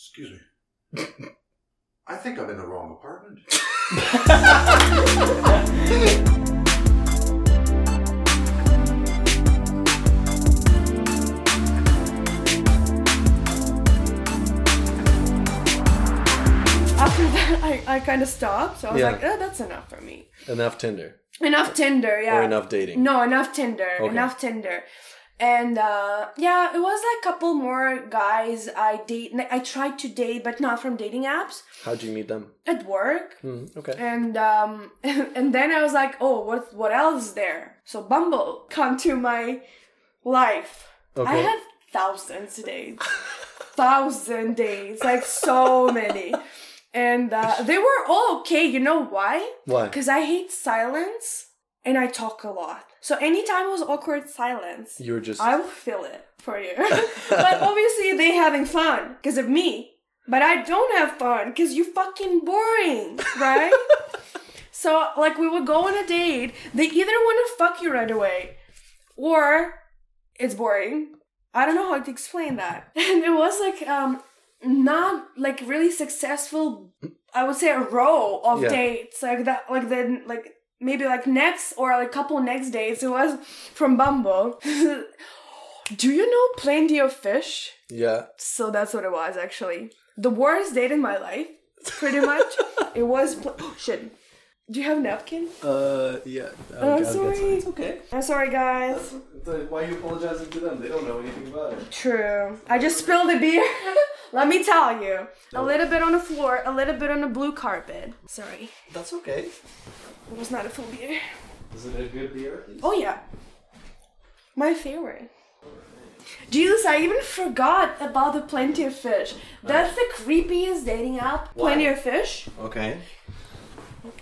Excuse me. I think I'm in the wrong apartment. After that, I, I kind of stopped. So I was Yeah. like, oh, that's enough for me. Enough Tinder Enough Tinder, yeah. or enough dating. No, enough Tinder. Okay. Enough Tinder. And uh, yeah, it was like a couple more guys I date. I tried to date, but not from dating apps. How'd you meet them? At work, Hmm, okay. and um, and then I was like, oh, what what else is there? So Bumble come to my life. Okay. I have thousands of dates, thousand dates, like so many, and uh, they were all okay. You know why? Why? Because I hate silence and I talk a lot. So anytime it was awkward silence, You were just I will fill it for you. but obviously they having fun because of me. But I don't have fun because you fucking boring, right? so like we would go on a date. They either want to fuck you right away, or it's boring. I don't know how to explain that. And it was like um not like really successful. I would say a row of Yeah. dates like that. Like then like maybe like next or like couple next days It was from Bumble. Do you know Plenty of Fish? yeah. So that's what it was actually. The worst date in my life, pretty much. it was. Pl- oh, shit. Do you have a napkin? Uh, yeah. Oh, I'm sorry. It's okay. I'm sorry, guys. Why are you apologizing to them? They don't know anything about it. True. I just spilled the beer. Let me tell you. A little bit on the floor, a little bit on the blue carpet. Sorry. That's okay. It was not a full beer. Is it a good beer? Oh, yeah. My favorite. Jesus, I even forgot about the Plenty of Fish. That's the creepiest dating app. Plenty of Fish. Okay.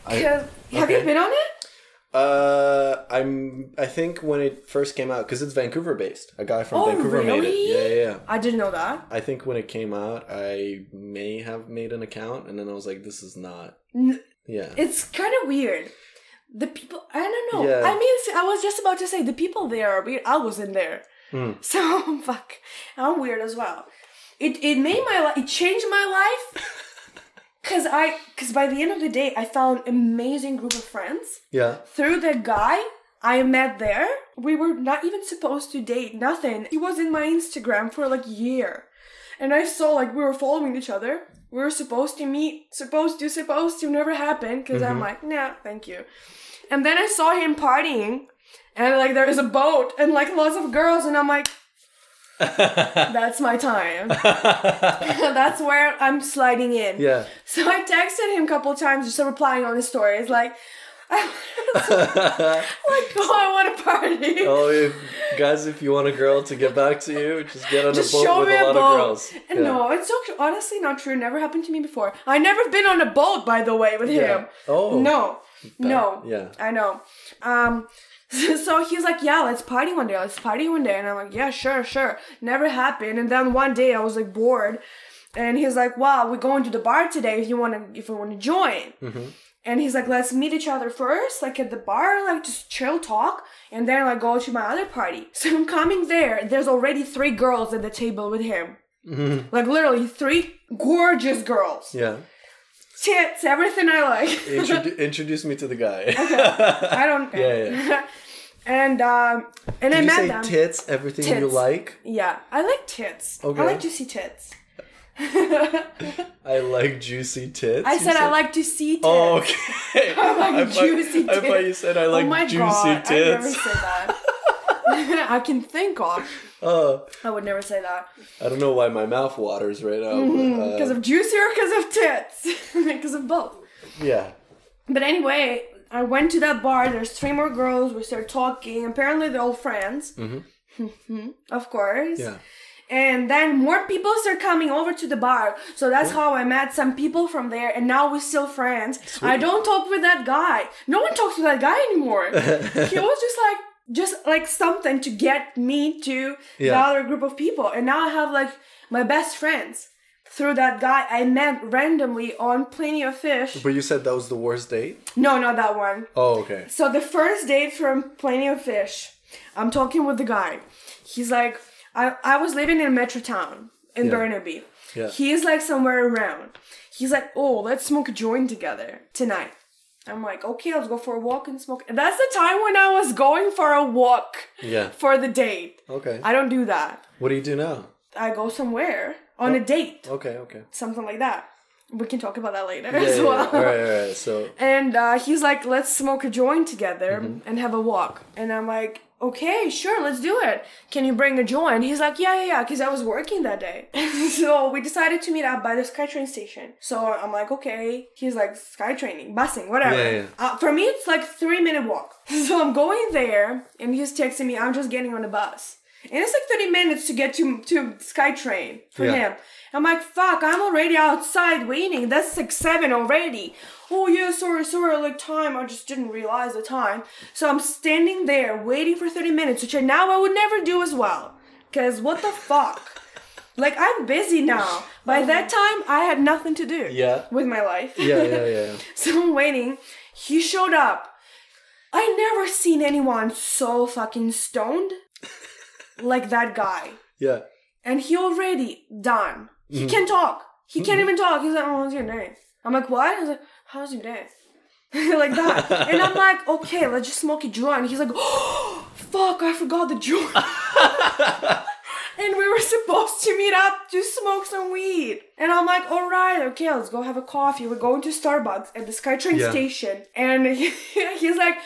I, 'Cause- have you okay. been on it? Uh, I'm. I think when it first came out, because it's Vancouver based. A guy from Oh, Vancouver made it. Yeah, yeah, yeah. I didn't know that. I think when it came out, I may have made an account, and then I was like, "This is not." N- Yeah. It's kind of weird. The people, I don't know. Yeah. I mean, I was just about to say the people there are weird. I was in there, Hmm. so fuck. I'm weird as well. It it made my life. It changed my life. Cause I, cause by the end of the day, I found amazing group of friends Yeah. through the guy I met there. We were not even supposed to date. Nothing. He was in my Instagram for like a year, and I saw like we were following each other. We were supposed to meet, supposed to, supposed to, never happened. because I'm mm-hmm. like, nah, thank you. And then I saw him partying, and like there is a boat and like lots of girls, and I'm like, that's my time. that's where I'm sliding in. yeah. So I texted him a couple times, just replying on his stories, like, like, oh, I want a party. oh, if, guys, if you want a girl to get back to you, just get on Just a boat show with me a a lot boat. of girls. And no, it's so, honestly not true. Never happened to me before. I never been on a boat, by the way, with Yeah. him. Oh. No, no. Yeah. I know. Um, so he's like, yeah, let's party one day. Let's party one day. And I'm like, yeah, sure, sure. Never happened. And then one day I was like bored, and he's like, wow, we're going to the bar today. If you want to, if you want to join. Mm-hmm. And he's like, let's meet each other first, like at the bar, like just chill talk, and then like go to my other party. So I'm coming there. There's already three girls at the table with him. Mm-hmm. Like literally three gorgeous girls. Yeah. Tits, everything I like. Introdu- introduce me to the guy. I don't care. Yeah, and um, and I Did you met say them. tits? Everything you like? Yeah, I like tits. Okay. I like juicy tits. I like juicy tits. I you said I like to see tits. Oh, okay. I like thought- juicy tits. I thought you said I like oh my juicy god, I never tits. said that. I can think of. Uh, I would never say that. I don't know why my mouth waters right now. Mm-hmm. uh, Because of juicy or because of tits? Because of both. yeah. But anyway, I went to that bar. There's three more girls. We start talking. Apparently, they're all friends. Mm-hmm. of course. Yeah. And then more people start coming over to the bar. So that's how I met some people from there. And now we're still friends. I don't talk with that guy. No one talks with that guy anymore. he was just like, just like something to get me to the other group of people. And now I have like my best friends through that guy I met randomly on Plenty of Fish. But you said that was the worst date? No, not that one. Oh, okay. So the first date from Plenty of Fish, I'm talking with the guy. He's like, I, I was living in Metro Town in Yeah. Burnaby. Yeah. He's like somewhere around. He's like, oh, let's smoke a joint together tonight. I'm like, okay, let's go for a walk and smoke. And that's the time when I was going for a walk Yeah. for the date. Okay. I don't do that. What do you do now? I go somewhere on a date, Okay. Okay. something like that. We can talk about that later Yeah. as well. yeah. All right. All right. So. And uh, he's like, let's smoke a joint together Mm-hmm. and have a walk. And I'm like, okay, sure, let's do it. Can you bring a joint? He's like, yeah, yeah, yeah, because I was working that day. so we decided to meet up by the SkyTrain station. So I'm like, okay. He's like, SkyTraining, busing, whatever. Yeah, yeah. Uh, for me, it's like three minute walk. So I'm going there, and he's texting me, I'm just getting on the bus. And it's like 30 minutes to get to, to SkyTrain for Yeah. him. I'm like, fuck, I'm already outside waiting. That's like seven already. Oh yeah, sorry, sorry, like time. I just didn't realize the time. So I'm standing there waiting for 30 minutes, which I now I would never do as well. Cause what the fuck? Like I'm busy now. By oh. that time I had nothing to do Yeah. with my life. Yeah. Yeah. Yeah. so I'm waiting. He showed up. I never seen anyone so fucking stoned like that guy Yeah. and he already done. He Mm-hmm. can't talk. He can't even talk. He's like, "Oh, how's your day?" I'm like, "What?" Was like, "How's your day?" like that. and I'm like, "Okay, let's just smoke a joint." And he's like, "Oh, fuck! I forgot the joint." and we were supposed to meet up to smoke some weed. And I'm like, "All right, okay, let's go have a coffee." We're going to Starbucks at the SkyTrain Yeah. station, and he, he's like.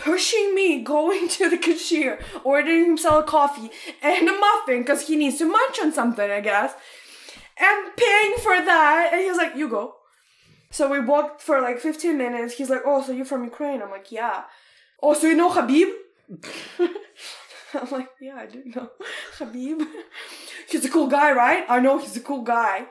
Pushing me, going to the cashier, ordering himself a coffee and a muffin because he needs to munch on something, I guess and paying for that. And he was like, You go. So we walked for like 15 minutes. He's like, Oh, so you're from Ukraine? I'm like, Yeah. Oh, so you know Khabib? I'm like, Yeah, I do know Khabib. He's a cool guy, right? I know he's a cool guy.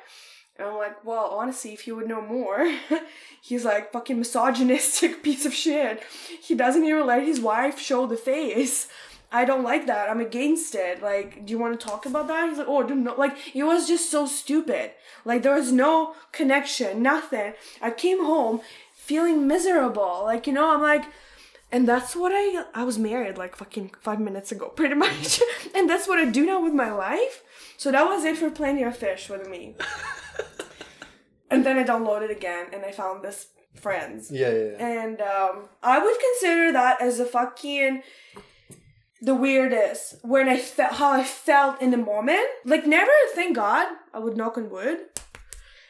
And I'm like, Well, honestly, if you would know more, he's like fucking misogynistic piece of shit. He doesn't even let his wife show the face. I don't like that. I'm against it. Like, do you want to talk about that? He's like, oh, don't. Like, it was just so stupid. Like, there was no connection, nothing. I came home feeling miserable. Like, you know, I'm like, and that's what I, I was married like fucking five minutes ago, pretty much. and that's what I do now with my life. So that was it for Plenty of Fish with me. And then I downloaded again and I found this Friends. Yeah. Yeah. yeah. And um, I would consider that as a fucking the weirdest when I felt how I felt in the moment. Like never, thank God, I would knock on wood.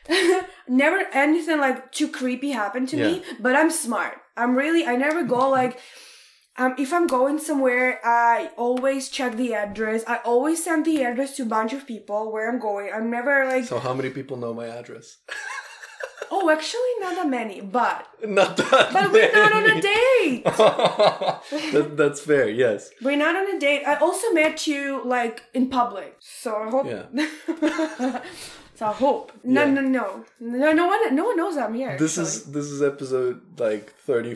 never anything like too creepy happened to me. But I'm smart. I'm really. I never go like. Um, if I'm going somewhere, I always check the address. I always send the address to a bunch of people where I'm going. I'm never like, So how many people know my address? oh, actually not that many, but not that. but we're not on a date. that, that's fair. Yes. We're not on a date. I also met you like in public, so I hope. Yeah. so I hope. No, Yeah. no, no, no. No one, no one knows I'm here. This actually. is this is episode like thirty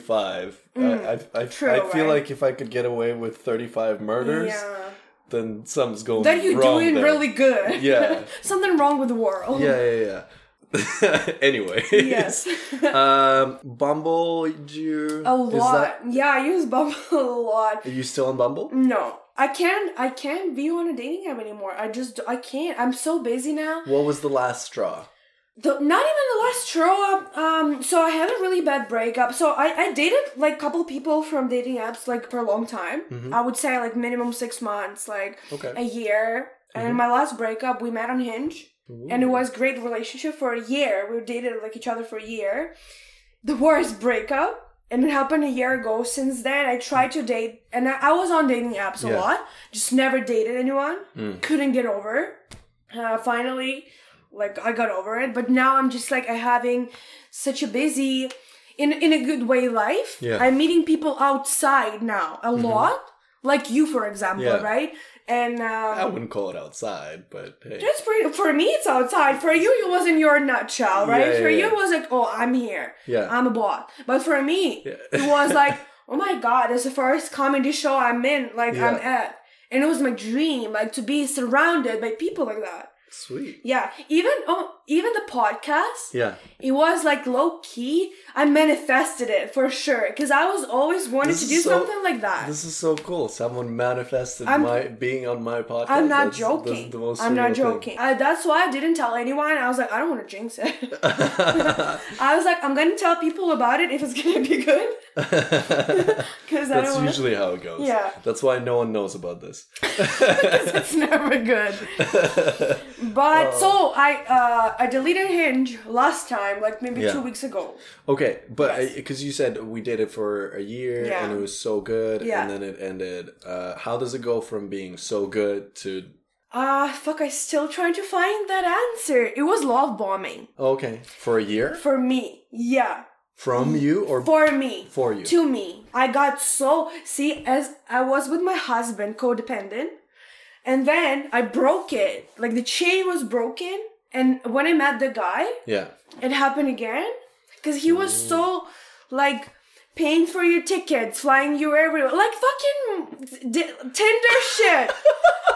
five. I I, I, true, I feel right? like if I could get away with thirty five murders, yeah. then something's going Then you're doing there. really good. Yeah. Something wrong with the world. Yeah, yeah, yeah. anyway. Yes. um, Bumble. Do you? A lot. that- Yeah, I use Bumble a lot. are you still on Bumble? No, I can't. I can't be on a dating app anymore. I just. I can't. I'm so busy now. What was the last straw? The, not even the last straw. Um, so I had a really bad breakup. So I, I dated like a couple people from dating apps like for a long time. I would say like minimum six months, like Okay. a year. And in my last breakup, we met on Hinge, and it was great relationship for a year. We dated like each other for a year. The worst breakup, and it happened a year ago. Since then, I tried to date, and I, I was on dating apps a lot. Just never dated anyone. Couldn't get over. Uh, finally, like I got over it, but now I'm just like I having such a busy, in in a good way life. Yeah. I'm meeting people outside now a lot, like you for example, Yeah. right? And um, I wouldn't call it outside, but hey. that's pretty. For me, it's outside. For you, it was in your nutshell, right? Yeah, for you, it was like, oh, I'm here. Yeah. I'm a boss. But for me, it was like, oh my god, it's the first comedy show I'm in. Like I'm at, and it was my dream, like to be surrounded by people like that. Sweet. Yeah, even oh, even the podcast. Yeah. It was like low key. I manifested it for sure because I was always wanting This to do so- something like that. This is so cool. Someone manifested I'm- my being on my podcast. I'm not That's- joking. That's the most I'm not joking. I, that's why I didn't tell anyone. I was like, I don't want to jinx it. I was like, I'm gonna tell people about it if it's gonna be good. Because That's want usually how it goes. Yeah. That's why no one knows about this. it's never good. But so I uh I deleted Hinge last time, like maybe Yeah. two weeks ago. Okay, but Yes. because you said we did it for a year Yeah. and it was so good, Yeah. and then it ended. Uh, how does it go from being so good to Ah, fuck! I still trying to find that answer. It was love bombing okay for a year for me. Yeah, from mm. you or for me. for you? To me, I got so see as I was with my husband, codependent, and then I broke it. Like the chain was broken, and when I met the guy, Yeah. it happened again because he was mm. so like paying for your tickets, flying you everywhere, like fucking d- Tinder shit.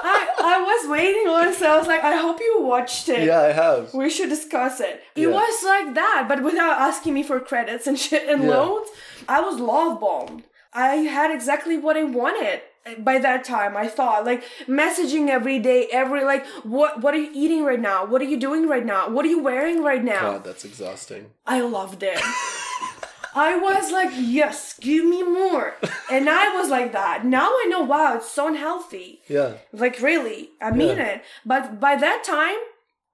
I I was waiting on, so I was like, I hope you watched it. Yeah, I have. We should discuss it. It Yeah. was like that, but without asking me for credits and shit and Yeah. loans. I was love bombed. I had exactly what I wanted eh, by that time. I thought like messaging every day, every like what what are you eating right now? What are you doing right now? What are you wearing right now? God, that's exhausting. I loved it. I was like, yes, give me more. And I was like that. Now I know, wow, it's so unhealthy. Yeah. Like, really, I mean Yeah. it. But by that time,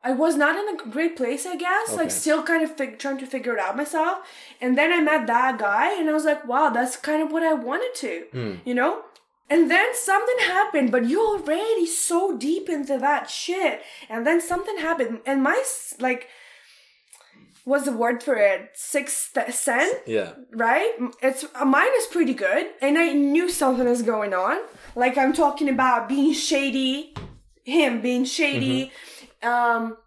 I was not in a great place, I guess. Okay. Like, still kind of fig- trying to figure it out myself. And then I met that guy, and I was like, wow, that's kind of what I wanted to, Hmm. you know? And then something happened, but you're already so deep into that shit. And then something happened, and my, like, what's the word for it? Sixth sense? Yeah. right? It's uh, mine is pretty good, and I knew something is going on. Like I'm talking about being shady, him being shady, um,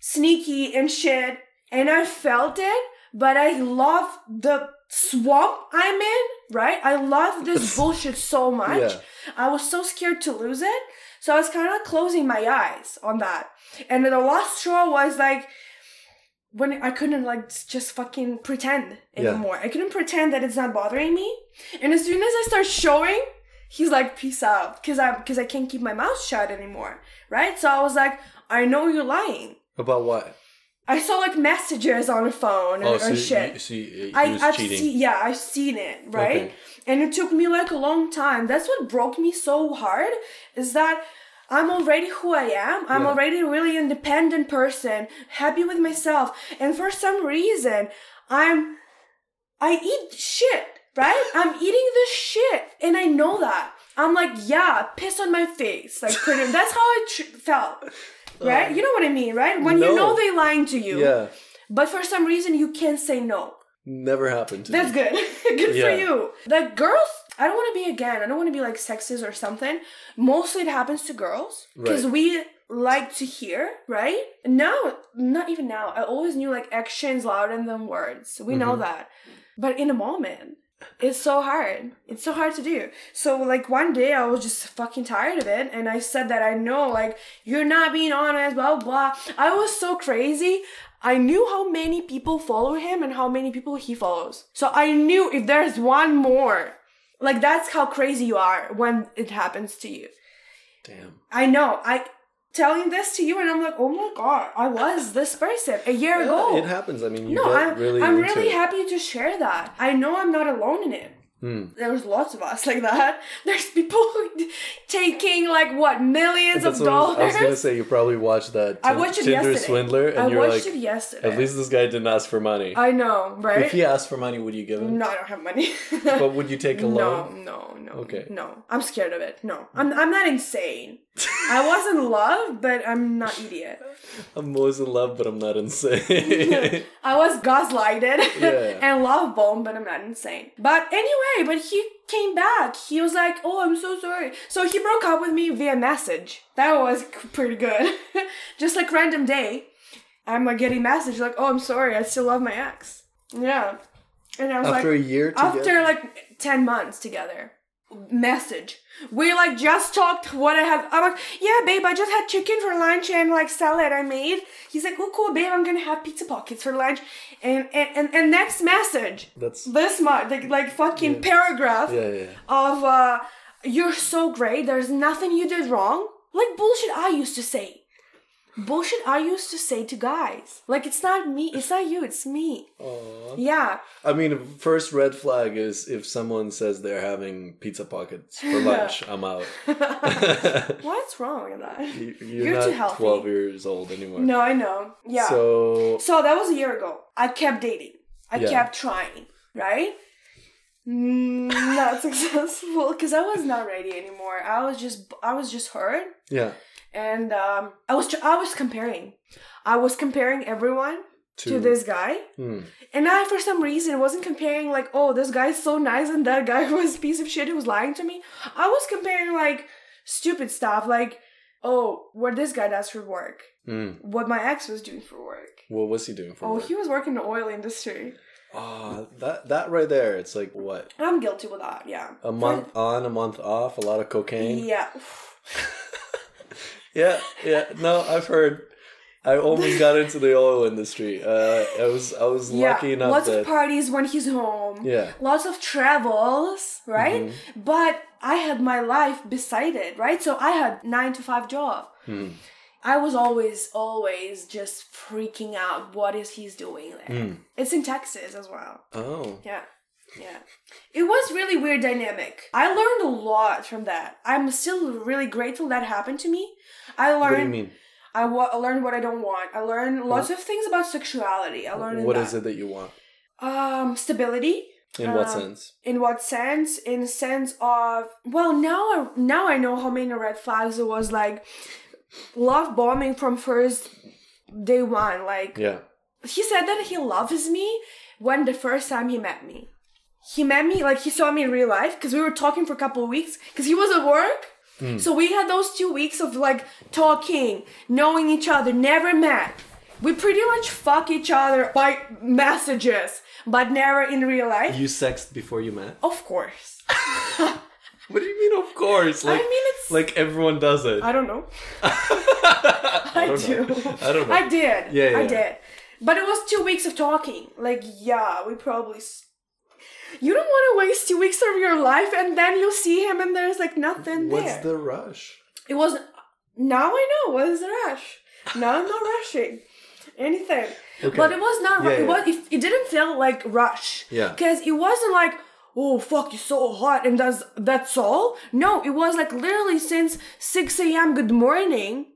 sneaky and shit, and I felt it. But I love the swamp I'm in, right? I love this bullshit so much. Yeah. I was so scared to lose it, so I was kind of closing my eyes on that. And the last straw was like when I couldn't like just fucking pretend Yeah. anymore. I couldn't pretend that it's not bothering me. And as soon as I start showing, he's like, "Peace out," because I because I can't keep my mouth shut anymore, right? So I was like, "I know you're lying." About what? I saw like messages on a phone and, Oh, or so shit. you, so you, he I, was I've cheating. seen, yeah, I've seen it, right? Okay. And it took me like a long time. That's what broke me so hard is that I'm already who I am. I'm Yeah. already a really independent person, happy with myself. And for some reason, I'm, I eat shit, right? I'm eating this shit. And I know that. I'm like, yeah, piss on my face. Like, pretty, that's how I tr- felt. Uh, right? You know what I mean, right? When you know they're lying to you. Yeah. But for some reason, you can't say no. Never happened to me. That's me. good. good Yeah. for you. Like girls, I don't want to be again. I don't want to be like sexist or something. Mostly it happens to girls because Right. we like to hear, right? Now, not even now. I always knew like actions louder than words. We know Mhm. that. But in a moment, it's so hard. It's so hard to do. So like one day I was just fucking tired of it and I said that I know like you're not being honest, blah. blah. I was so crazy. I knew how many people follow him and how many people he follows. So I knew if there's one more, like that's how crazy you are when it happens to you. Damn. I know. I telling this to you and I'm like, oh my god, I was this person a year Yeah, ago. it happens. I mean, you no, I'm really I'm really it. happy to share that. I know I'm not alone in it. Hmm. There's lots of us like that. There's people taking like what millions of what I was, I was gonna say. You probably watched that I Tin- watched it Tinder yesterday. Swindler, and I you're watched like, it yesterday. at least this guy didn't ask for money. I know, right? If he asked for money, would you give him? no, I don't have money. But would you take a no, loan? no, no. Okay. No, I'm scared of it. No, I'm I'm not insane. I was in love, but I'm not idiot. I'm always in love, but I'm not insane. I was gaslighted Yeah. and love bombed, but I'm not insane. But anyway, but he came back. He was like, "Oh, I'm so sorry." So he broke up with me via message. That was pretty good. Just like random day, I'm like getting message like, "Oh, I'm sorry. I still love my ex." Yeah, and I was After like, a year together. after like ten months together. Message. We like just talked what I have. I'm like, yeah, babe, I just had chicken for lunch and like salad I made. He's like, oh, cool, babe, I'm gonna have pizza pockets for lunch. And and and, and next message, That's this much, like like fucking paragraph yeah, yeah. of uh, you're so great. There's nothing you did wrong. Like bullshit I used to say. Bullshit I used to say to guys. Like it's not me. It's not you. It's me. Aw. Yeah. I mean, first red flag is if someone says they're having pizza pockets for lunch, I'm out. What's wrong with that? You- You're, You're not too healthy. 12 years old anymore. No, I know. Yeah. So, So, that was a year ago. I kept dating. I Yeah. kept trying. Right? Mm, not successful because I was not ready anymore. I was just I was just hurt, yeah. And um, I was I was comparing. I was comparing everyone to, To- this guy, Hmm. and I for some reason wasn't comparing like, oh, this guy's so nice and that guy was a piece of shit who was lying to me. I was comparing like stupid stuff, like, oh, what this guy does for work, Hmm. what my ex was doing for work. What was he doing for work? Oh, work? he was working in the oil industry. Ah, that that right there. It's like what I'm guilty with that. Yeah. a month on, a month off, a lot of cocaine. Yeah. Yeah, yeah. No, I've heard. I almost got into the oil industry. Uh, I was I was Yeah. lucky enough Lots that of parties when he's home. yeah. Lots of travels, right? Mm-hmm. But I had my life beside it, right? So I had nine to five job. Hmm. I was always, always just freaking out. What is he's doing there? Hmm. It's in Texas as well. Oh, Yeah. Yeah. It was really weird dynamic. I learned a lot from that. I'm still really grateful that happened to me. I learned what do you mean? I, wa- I learned what I don't want. I learned lots of things about sexuality. I learned What is it that you want? Um, stability. In what Um, sense? In what sense? In sense of well, now I now I know how many red flags it was like love bombing from first day one. Like Yeah. he said that he loves me when the first time he met me. He met me like he saw me in real life because we were talking for a couple of weeks because he was at work. Mm. So we had those two weeks of like talking, knowing each other, never met. We pretty much fuck each other by messages, but never in real life. You sexed before you met? Of course. What do you mean? Of course. Like, I mean, it's. like everyone does it. I don't know. I don't do. know. I don't know. I did. Yeah, I yeah. did. But it was two weeks of talking. Like, yeah, we probably. S- you don't want to waste two weeks of your life and then you see him and there's like nothing What's there. What's the rush? It was. Now I know what is the rush. Now I'm not rushing anything. Okay. But it was not. Yeah, it yeah. was. It, it didn't feel like rush. Yeah. Because it wasn't like, oh fuck, you're so hot, and that's that's all. No, it was like literally since six a.m. Good morning.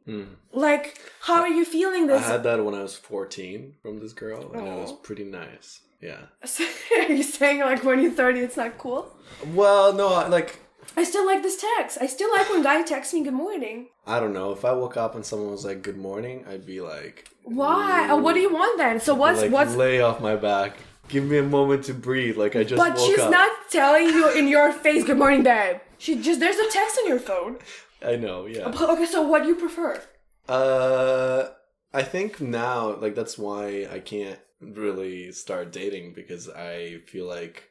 Like, how are you feeling Hmm. I had that when I was 14 from this girl, and it was pretty nice. Yeah. are you saying like when you're thirty, it's not cool? Well, no, I- like, I still like this text. I still like when guy texts me good morning. I don't know. If I woke up and someone was like, good morning, I'd be like, Why? Uh, what do you want then? So what's like, what's? lay off my back. Give me a moment to breathe. Like, I just But she's up. not telling you in your face, "Good morning, babe." She just there's a text on your phone. I know, yeah. Okay, so what do you prefer? Uh, I think now, like that's why I can't really start dating because I feel like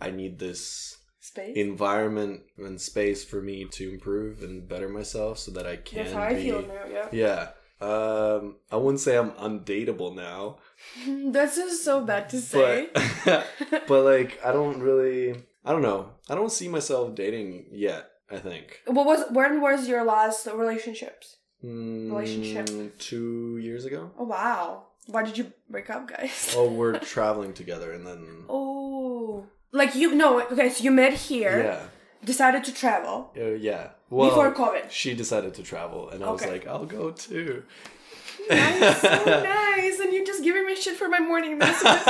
I need this Space. environment and space for me to improve and better myself, so that I can. That's how I be, feel now. Yeah. Yeah. Um, I wouldn't say I'm undateable now, That's just so bad to say. but but like I don't really. I don't know. I don't see myself dating yet. I think. What was when was your last relationships? Mm, Relationship. two years ago. Oh wow. Why did you break up, guys? Oh, we're traveling together, and then Oh. Like you no, okay, so you met here, yeah. decided to travel Uh, yeah. Well, before COVID. she decided to travel, and I was like, I'll go too. That's so nice. And giving me shit for my morning messages.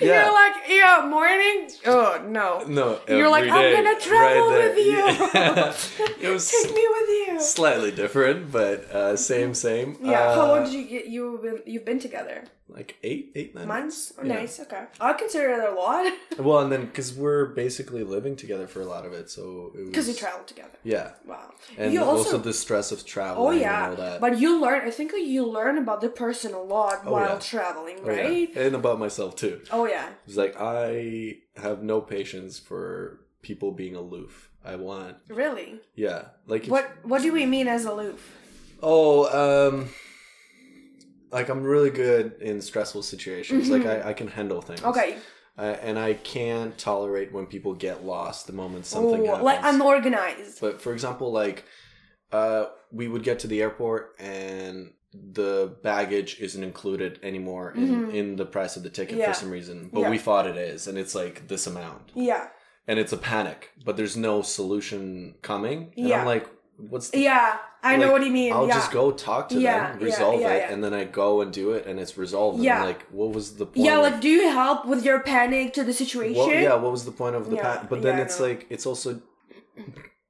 Yeah. You're like, yeah, morning? Oh no. No, You're like, I'm gonna travel right with you. It was Take me with you. slightly different, but uh, same, same. Yeah. Uh, How long did you get you've been you've been together? Like eight, eight, nine Months? Oh, Yeah. nice, okay. I consider it a lot. Well, and then because we're basically living together for a lot of it, so it was Because you travel together. Yeah, Wow. and you also, also, the stress of traveling. Oh and yeah, all that. but you learn. I think you learn about the person a lot Oh, while yeah. traveling, Oh, yeah. right? and about myself too. Oh yeah. It's like I have no patience for people being aloof. I want, Really? yeah, like if- What What do we mean as aloof? Oh, um, like I'm really good in stressful situations. Like I, I can handle things. Mm-hmm. Okay. Uh, and I can't tolerate when people get lost the moment something Oh, happens. like unorganized. But for example, like uh, we would get to the airport and the baggage isn't included anymore in, in the price of the ticket Mm-hmm. Yeah. for some reason, but Yeah. we thought it is, and it's like this amount, Yeah. and it's a panic, but there's no solution coming. And Yeah. I'm like, what's the Yeah. I know what you mean. I'll yeah. just go talk to Yeah, them, resolve yeah, it, and then I go and do it, and it's resolved. Yeah. Like, what was the point? Yeah, of- like, do you help with your panic to the situation? Well, yeah, what was the point of the Yeah, pat? But then it's like it's also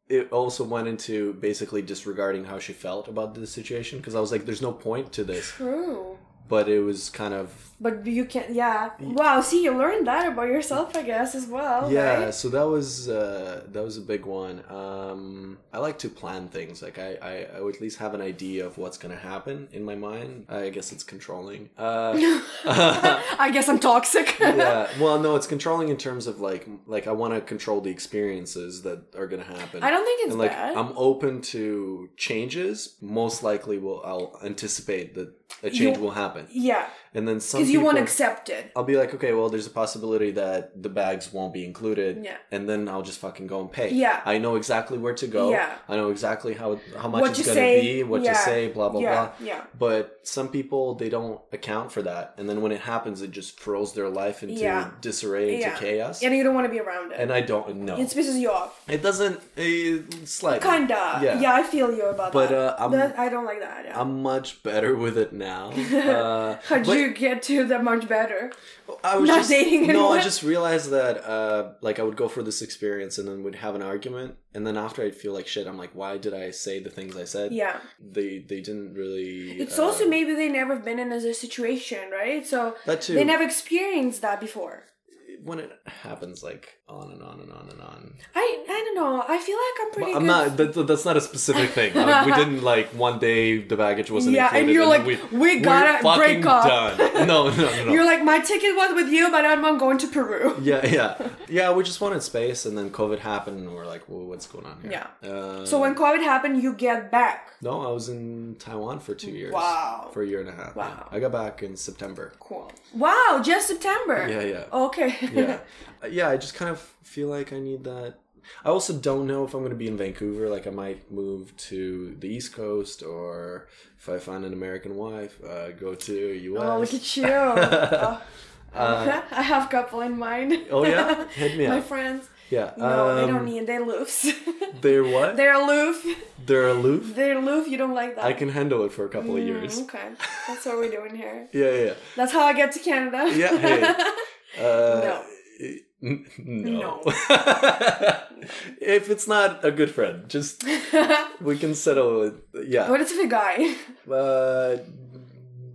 it also went into basically disregarding how she felt about the situation because I was like, there's no point to this. True. But it was kind of But you can, yeah. Wow. See, you learned that about yourself, I guess, as well. yeah. right? So that was uh, that was a big one. Um, I like to plan things. Like I, I I would at least have an idea of what's gonna happen in my mind. I guess it's controlling. Uh, I guess I'm toxic. yeah. Well, no, it's controlling in terms of like like I want to control the experiences that are gonna happen. I don't think it's and like bad. I'm open to changes. Most likely, will I'll anticipate that a change You- will happen, yeah, and then some because you people, won't accept it. I'll be like, okay, well, there's a possibility that the bags won't be included, Yeah. and then I'll just fucking go and pay. Yeah. I know exactly where to go. Yeah. I know exactly how how much What it's gonna say, be, what yeah. to say, blah blah yeah, blah. yeah. But some people they don't account for that, and then when it happens, it just throws their life into Yeah. disarray, into chaos. And you don't want to be around it. And I don't know. it pisses you off. It doesn't. It's like Kinda. Yeah. Yeah. I feel you about But, that. uh, I'm- That- I don't like that. I'm much better with it now. Uh, You get to that much better? I was not just, dating No, I just realized that uh, like I would go for this experience and then would have an argument, and then after I'd feel like shit. I'm like, why did I say the things I said? Yeah. They they didn't really. It's uh, also maybe they never been in a situation, right? So that too. they never experienced that before. when it happens like on and on and on and on. I I don't know. I feel like I'm pretty I'm good. not. That, that's not a specific thing. We didn't like one day the baggage wasn't Yeah, and included. you're then like, we, "We gotta break up." Done. No, no, no, no. You're like my ticket was with you, but I'm I'm going to Peru. yeah, yeah, yeah. We just wanted space, and then COVID happened, and we're like, "Well, what's going on here?" Yeah. Uh, So when COVID happened, you get back. no, I was in Taiwan for two years. Wow. For a year and a half. Wow. yeah. I got back in September. Cool. Wow, just September. Yeah, yeah, Okay. yeah, Uh, yeah. I just kind of feel like I need that. I also don't know if I'm going to be in Vancouver. Like, I might move to the East Coast, or if I find an American wife, uh, go to US. oh, look at you. Oh. I have a couple in mind. Uh, Oh, yeah? Hit me My up. friends. Yeah. No, they um, don't need. They're loose. They're what? They're aloof. They're aloof. They're aloof. You don't like that. I can handle it for a couple of years. Mm, okay, that's what we're doing here. Yeah, yeah, That's how I get to Canada. yeah. Hey, uh, No. N- No. if it's not a good friend, just we can settle it. Yeah. what if it's a guy? Uh,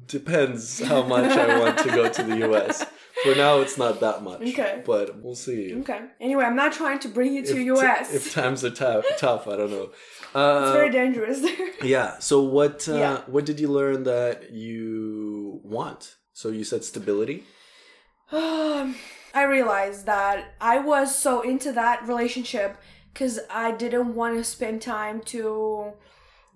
depends how much I want to go to the U.S. For now, it's not that much. Okay. But we'll see. Okay. Anyway, I'm not trying to bring you to If US. t- if times are tough, tough, I don't know. it's Uh, very dangerous. Yeah. So what uh, Yeah. what did you learn that you want? So you said stability. Um, I realized that I was so into that relationship because I didn't want to spend time to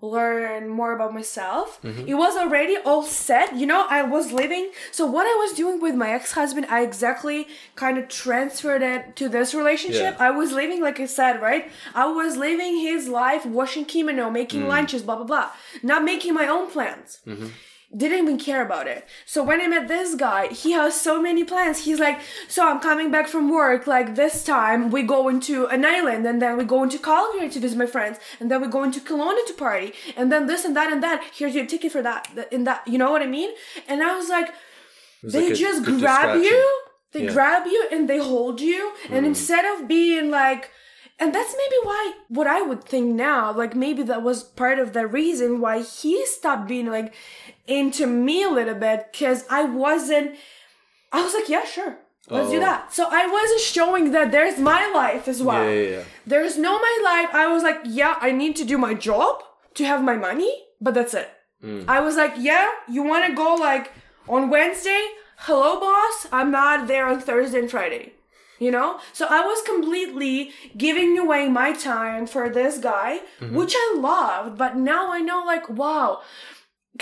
learn more about myself. Mm-hmm. It was already all set. You know, I was living. So, what I was doing with my ex husband, I exactly kind of transferred it to this relationship. Yeah. I was living, like I said, right? I was living his life, washing kimono, making Mm. lunches, blah, blah, blah. Not making my own plans Mm-hmm. Didn't even care about it. So when I met this guy, he has so many plans. He's like, so I'm coming back from work. Like this time, we go into an island, and then we go into Calgary to visit my friends, and then we go into Kelowna to party, and then this and that and that. Here's your ticket for that, th- and that. You know what I mean? And I was like, was they like just grab you, they Yeah. grab you, and they hold you, and instead of being like. And that's maybe why, what I would think now, like maybe that was part of the reason why he stopped being like into me a little bit, because I wasn't, I was like, yeah, sure, let's do Oh. that. So I wasn't showing that there's my life as well. Yeah, yeah, yeah. There's no my life. I was like, yeah, I need to do my job to have my money, but that's it. Mm. I was like, yeah, you want to go like on Wednesday? Hello, boss. I'm not there on Thursday and Friday. You know? So I was completely giving away my time for this guy, mm-hmm. which I loved, but now I know like wow.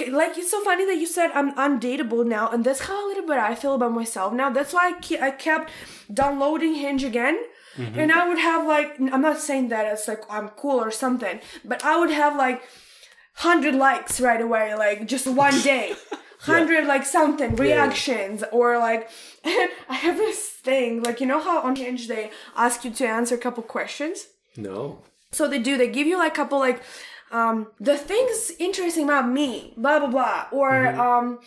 Like it's so funny that you said I'm undateable now, and that's how a little bit I feel about myself now. That's why I, ke- I kept downloading Hinge again, mm-hmm. and I would have like I'm not saying that it's like I'm cool or something, but I would have like hundred likes right away, like just one day. Hundred like something yeah. reactions or like I have this thing like you know how on Hinge they ask you to answer a couple questions. No. So they do. They give you like a couple like um the things interesting about me, blah blah blah, or um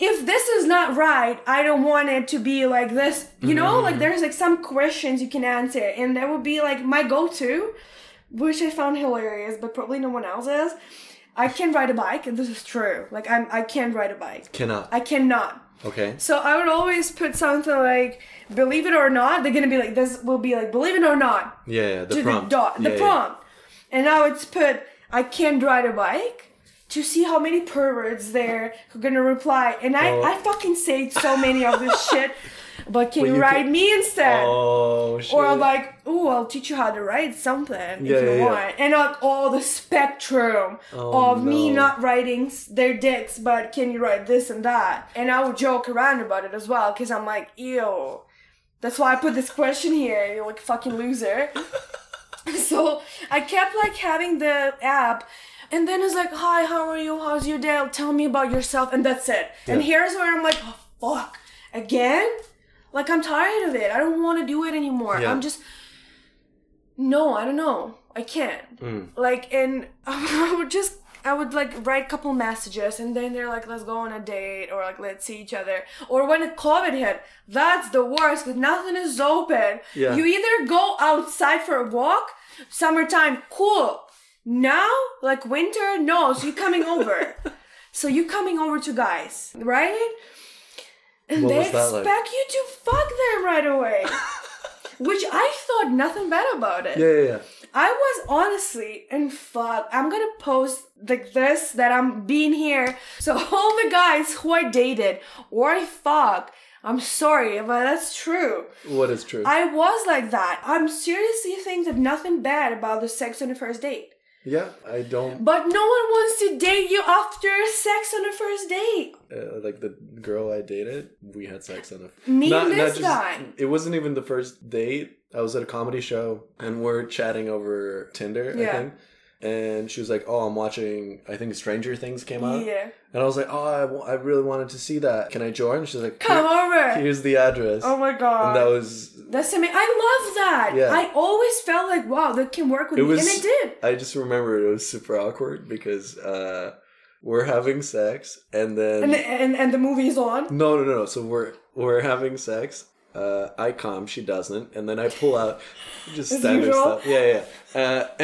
if this is not right, I don't want it to be like this. You know, like there's like some questions you can answer, and that would be like my go-to, which I found hilarious, but probably no one else is. I can ride a bike, and this is true. Like I'm, I can ride a bike. Cannot. I cannot. Okay. So I would always put something like, "Believe it or not." They're gonna be like, "This will be like, believe it or not." Yeah, yeah. The to prompt. the dot, the Yeah, yeah. prompt. And I would put, I can't ride a bike to see how many perverts there who are gonna reply. And I, Oh. I fucking say so many of this shit, but can But you, you ride can- me instead? Oh shit. Or like, oh, I'll teach you how to write something Yeah, if you yeah, yeah. want. And like all the spectrum Oh, of me not writing their dicks, but can you write this and that? And I would joke around about it as well, because I'm like, ew. That's why I put this question here, you like fucking loser. so I kept like having the app. And then it's like, hi, how are you? How's your day? Tell me about yourself. And that's it. And here's where I'm like, oh, fuck. Again? Like, I'm tired of it. I don't want to do it anymore. Yeah. I'm just, no, I don't know. I can't. Mm. Like, and I would just, I would like write a couple messages and then they're like, let's go on a date or like, let's see each other. Or when COVID hit, that's the worst because nothing is open. Yeah. You either go outside for a walk, summertime, cool. Now, like winter, no. So you're coming over. so you're coming over to guys, right? And What they that like? expect you to fuck them right away. Which I thought nothing bad about it. Yeah, yeah, yeah. I was honestly and fuck. I'm gonna post like this that I'm being here. So all the guys who I dated or I fuck, I'm sorry, but that's true. What is true? I was like that. I'm seriously think that nothing bad about the sex on the first date. Yeah, I don't But no one wants to date you after sex on the first date. uh, like the girl I dated. We had sex on a Me and this guy. It wasn't even the first date. I was at a comedy show and we're chatting over Tinder. I Yeah. think. And she was like, "Oh, I'm watching. I think Stranger Things came out." Yeah. And I was like, "Oh, I, really wanted to see that. Can I join?" She's like, Come over. Here's the address." Oh my god. and that was That's amazing. I love that. Yeah. I always felt like, wow, that can work with It me. was- and it did. I just remember it was super awkward because uh, we're having sex and then And, and and the movie's on. no no no no so we're we're having sex. Uh, I come, she doesn't, and then I pull out just standard usual. stuff. Yeah, yeah. Uh,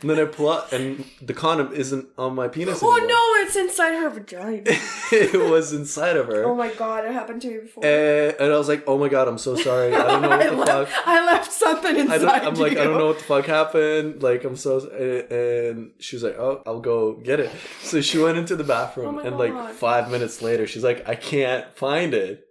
and then I pull out, and the condom isn't on my penis. Oh anymore. no, it's inside her vagina. it was inside of her. oh my god, it happened to me before. and, and I was like, "Oh my god, I'm so sorry. I don't know what I, the left, fuck." I left something I inside don't, I'm like. I don't know what the fuck happened. Like, I'm so. And she was like, oh, I'll go get it. So she went into the bathroom, Oh and God. like five minutes later, she's like, I can't find it.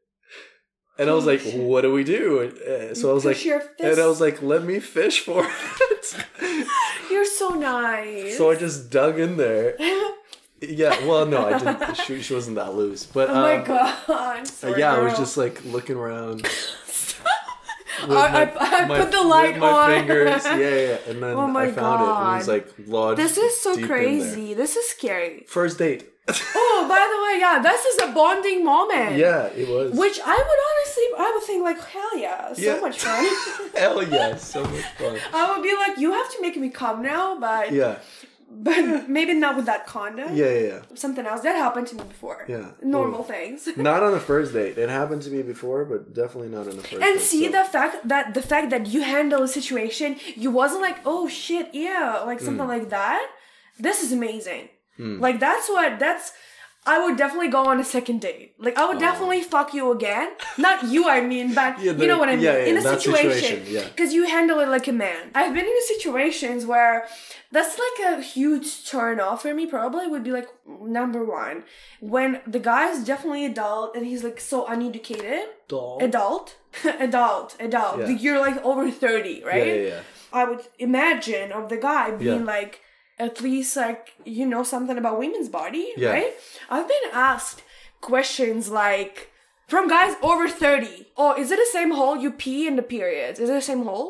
And I was like, what do we do? Uh, So I was like, and I was like, let me fish for it. You're so nice. so I just dug in there. Yeah, well, no, I didn't. She, she wasn't that loose, but oh my um, god. uh, Sorry, yeah, I was just like looking around. I, my- I, I my- put the with light my on. fingers. Yeah, yeah, and then Oh my I found it. and It was God. like lodged. This is so crazy. This is scary. First date. Oh, by the way, yeah, this is a bonding moment. yeah, it was. Which I would honestly, I would think like, hell yeah, so Yeah. much fun. Hell yeah, so much fun. I would be like, you have to make me come now, but Yeah, but maybe not with that condom. yeah, yeah. yeah. Something else that happened to me before. Yeah. Normal Ooh. things. Not on the first date. It happened to me before, but definitely not on the first date. And see so- the fact that the fact that you handle a situation, you wasn't like, oh shit, yeah, like something mm. like that. This is amazing. Like that's what that's. I would definitely go on a second date. Like I would definitely fuck you again. Not you, I mean, but Yeah, you know what I mean. yeah, yeah, in a situation, because you handle it like a man. I've been in situations where that's like a huge turn off for me. Probably would be like number one when the guy is definitely adult and he's like so uneducated. Adult, adult, adult. Like, you're like over thirty, right? Yeah, yeah. I would imagine of the guy being like at least like you know something about women's body, Yeah. right? I've been asked questions like from guys over 30. Oh, is it the same hole you pee in the periods? Is it the same hole?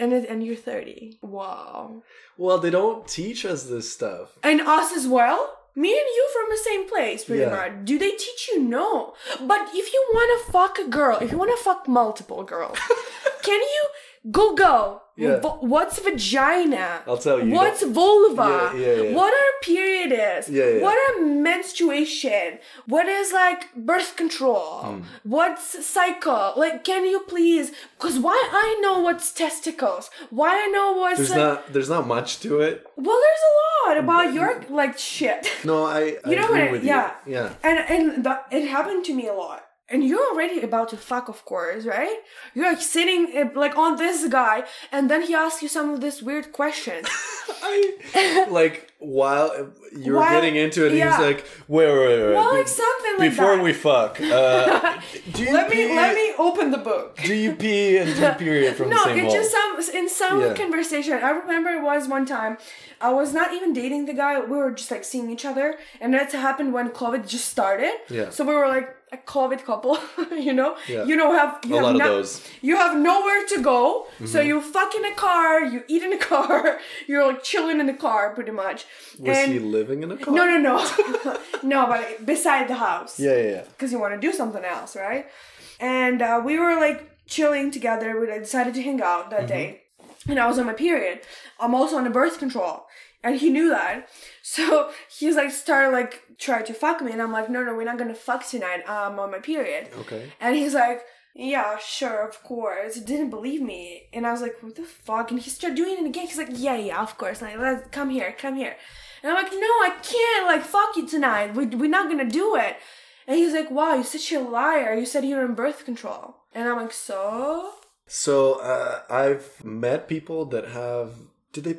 And it, and you're 30. Wow. Well, they don't teach us this stuff. And us as well? Me and you from the same place, pretty Yeah. much. Do they teach you? No. But if you want to fuck a girl, if you want to fuck multiple girls, can you Google Yeah. wh- what's vagina? I'll tell you. What's vulva? Yeah, yeah. What are period is? What are menstruation? What is like birth control? Hmm. What's cycle? Like, can you please? Because why I know what's testicles? Why I know what's There's like, not there's not much to it. well, there's a lot about your like shit. No, I, I You know what I- yeah. Yeah. And and that it happened to me a lot. And you're already about to fuck, of course, right? You're like sitting eh, like on this guy, and then he asks you some of this weird questions. I like while you're While- getting into it, yeah. he's like, wait, wait, wait, well, like something like that. before that. we fuck, uh, do you let pee, me let me open the book. do you pee and do period from no, the same it's hole? just some in some Yeah. conversation. I remember it was one time. I was not even dating the guy. We were just like seeing each other, and that happened when COVID just started. Yeah. So we were like a COVID couple, you know. Yeah. You know, have you A have lot of no- those. Mm-hmm. You have nowhere to go, so you fuck in a car. You eat in a car. You're like chilling in the car, pretty much. Was and he living in a car? no, no, no, no, but beside the house Yeah, yeah, yeah. because you want to do something else, right? And uh, we were like chilling together. We decided to hang out that day, and I was on my period. I'm also on the birth control, and he knew that. So he's like started like trying to fuck me, and I'm like, no, no, we're not gonna fuck tonight. I'm on my period. Okay. And he's like, yeah, sure, of course. He didn't believe me. And I was like, what the fuck? And he started doing it again. He's like, yeah, yeah, of course. Like, let's come here, come here. And I'm like, no, I can't, like, fuck you tonight. We, we're not gonna do it. And he's like, wow, you're such a liar. You said you're in birth control. And I'm like, so? So uh, I've met people that have. Did they?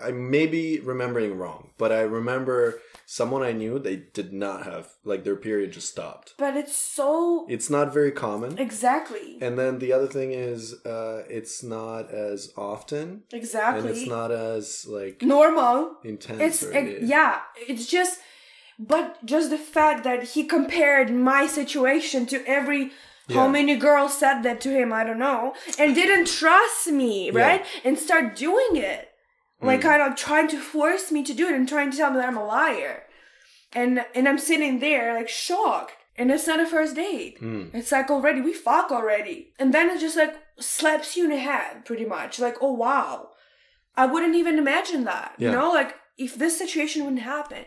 I may be remembering wrong, but I remember someone I knew. They did not have like their period just stopped. But it's so. It's not very common. Exactly. And then the other thing is, uh, it's not as often, Exactly. and it's not as like normal. intense. It's ex- yeah, it's just but just the fact that he compared my situation to every how many girls said that to him, I don't know, and didn't trust me, right? And start doing it. Like Hmm. kind of trying to force me to do it and trying to tell me that I'm a liar. And and I'm sitting there like shocked. And it's not a first date. Hmm. It's like already we fuck already. And then it just like slaps you in the head pretty much. Like, oh wow. I wouldn't even imagine that. Yeah. You know, like if this situation wouldn't happen,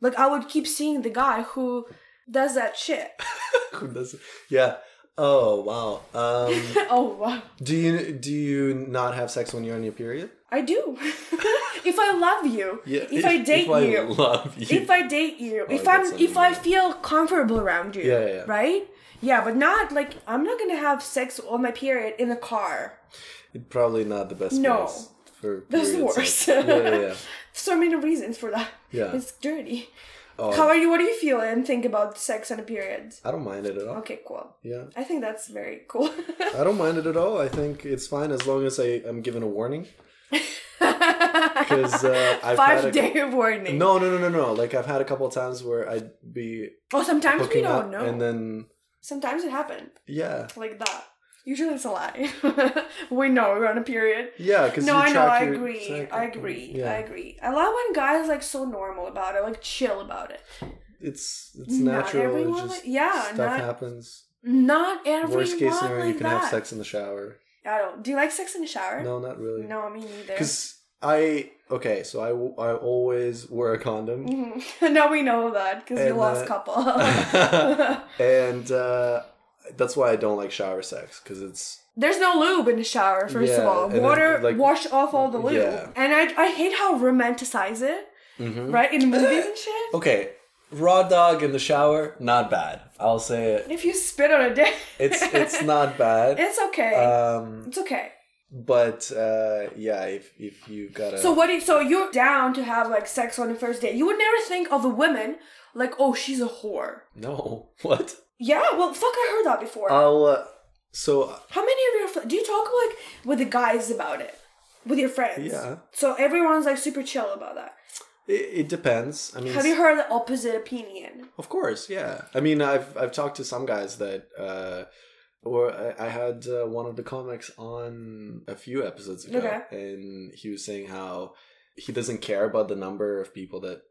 like I would keep seeing the guy who does that shit. Who does- it? yeah. Oh wow. Um, oh wow. do you do you not have sex when you're on your period? I do. if I love you, Yeah. if, I date if I you, love you. if I date you, if I'm if I feel comfortable around you, Yeah, yeah, yeah. right? Yeah, but not like I'm not gonna have sex on my period in a car. Probably not the best No. That's the worst. Yeah, yeah, yeah. So many reasons for that. Yeah. It's dirty. Oh, How are you? What do you feel and think about sex and a period? I don't mind it at all. Okay, cool. Yeah. I think that's very cool. I don't mind it at all. I think it's fine as long as I am given a warning. Because uh, I've Five had a, day warning. No, no, no, no, no. Like I've had a couple of times where I'd be Oh, sometimes we don't know. and then Sometimes it happened yeah, like that. Usually it's a lie. we know we're on a period. yeah. Because No, I know. I agree. I agree. Yeah. I agree. I love when guys like so normal about it, like chill about it. It's it's Not natural. everyone just yeah, stuff not- happens. Not everyone Worst case scenario, like you can that. have sex in the shower. I don't. Do you like sex in the shower? No, not really. No, me neither. Because I okay, so I, I always wear a condom. Mhm. now we know that because you lost uh, couple. and uh, that's why I don't like shower sex because it's There's no lube in the shower. First of all, water like- wash off all the lube, Yeah. and I I hate how romanticize it, Mhm. right in movies and shit. okay. raw dog in the shower, not bad. I'll say it. If you spit on a dick, It's it's not bad. it's okay. Um, it's okay. but uh, yeah, if if you gotta. So what? You, so you're down to have like sex on the first date? You would never think of a woman like, oh, she's a whore. no, what? Yeah, well, fuck, I heard that before. I'll. Uh, so How many of your do you talk like with the guys about it, with your friends? Yeah. So everyone's like super chill about that. it, it depends. I mean, Have you heard the opposite opinion? Of course, yeah. I mean, I've I've talked to some guys that, uh, or I, I had uh, one of the comics on a few episodes ago, Okay. and he was saying how he doesn't care about the number of people that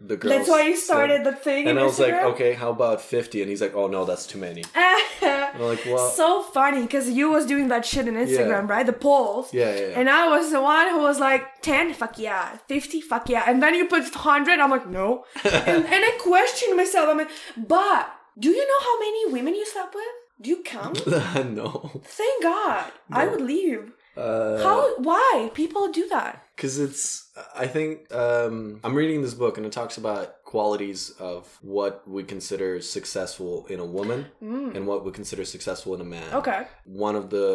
the girls. That's why you started the thing. And I was like, okay, how about fifty? And he's like, oh no, that's too many. I'm like, well, so funny because you was doing that shit in Instagram, right? The polls. yeah, yeah, yeah. And I was the one who was like, 10, fuck yeah. 50, fuck yeah. And then you put 100, I'm like, no. and, and I questioned myself. I'm like, but do you know how many women you slept with? Do you count? no. Thank God. I would leave. Uh, How? Why? People do that. because it's i think um, i'm reading this book and it talks about qualities of what we consider successful in a woman and what we consider successful in a man Mm. Okay. one of the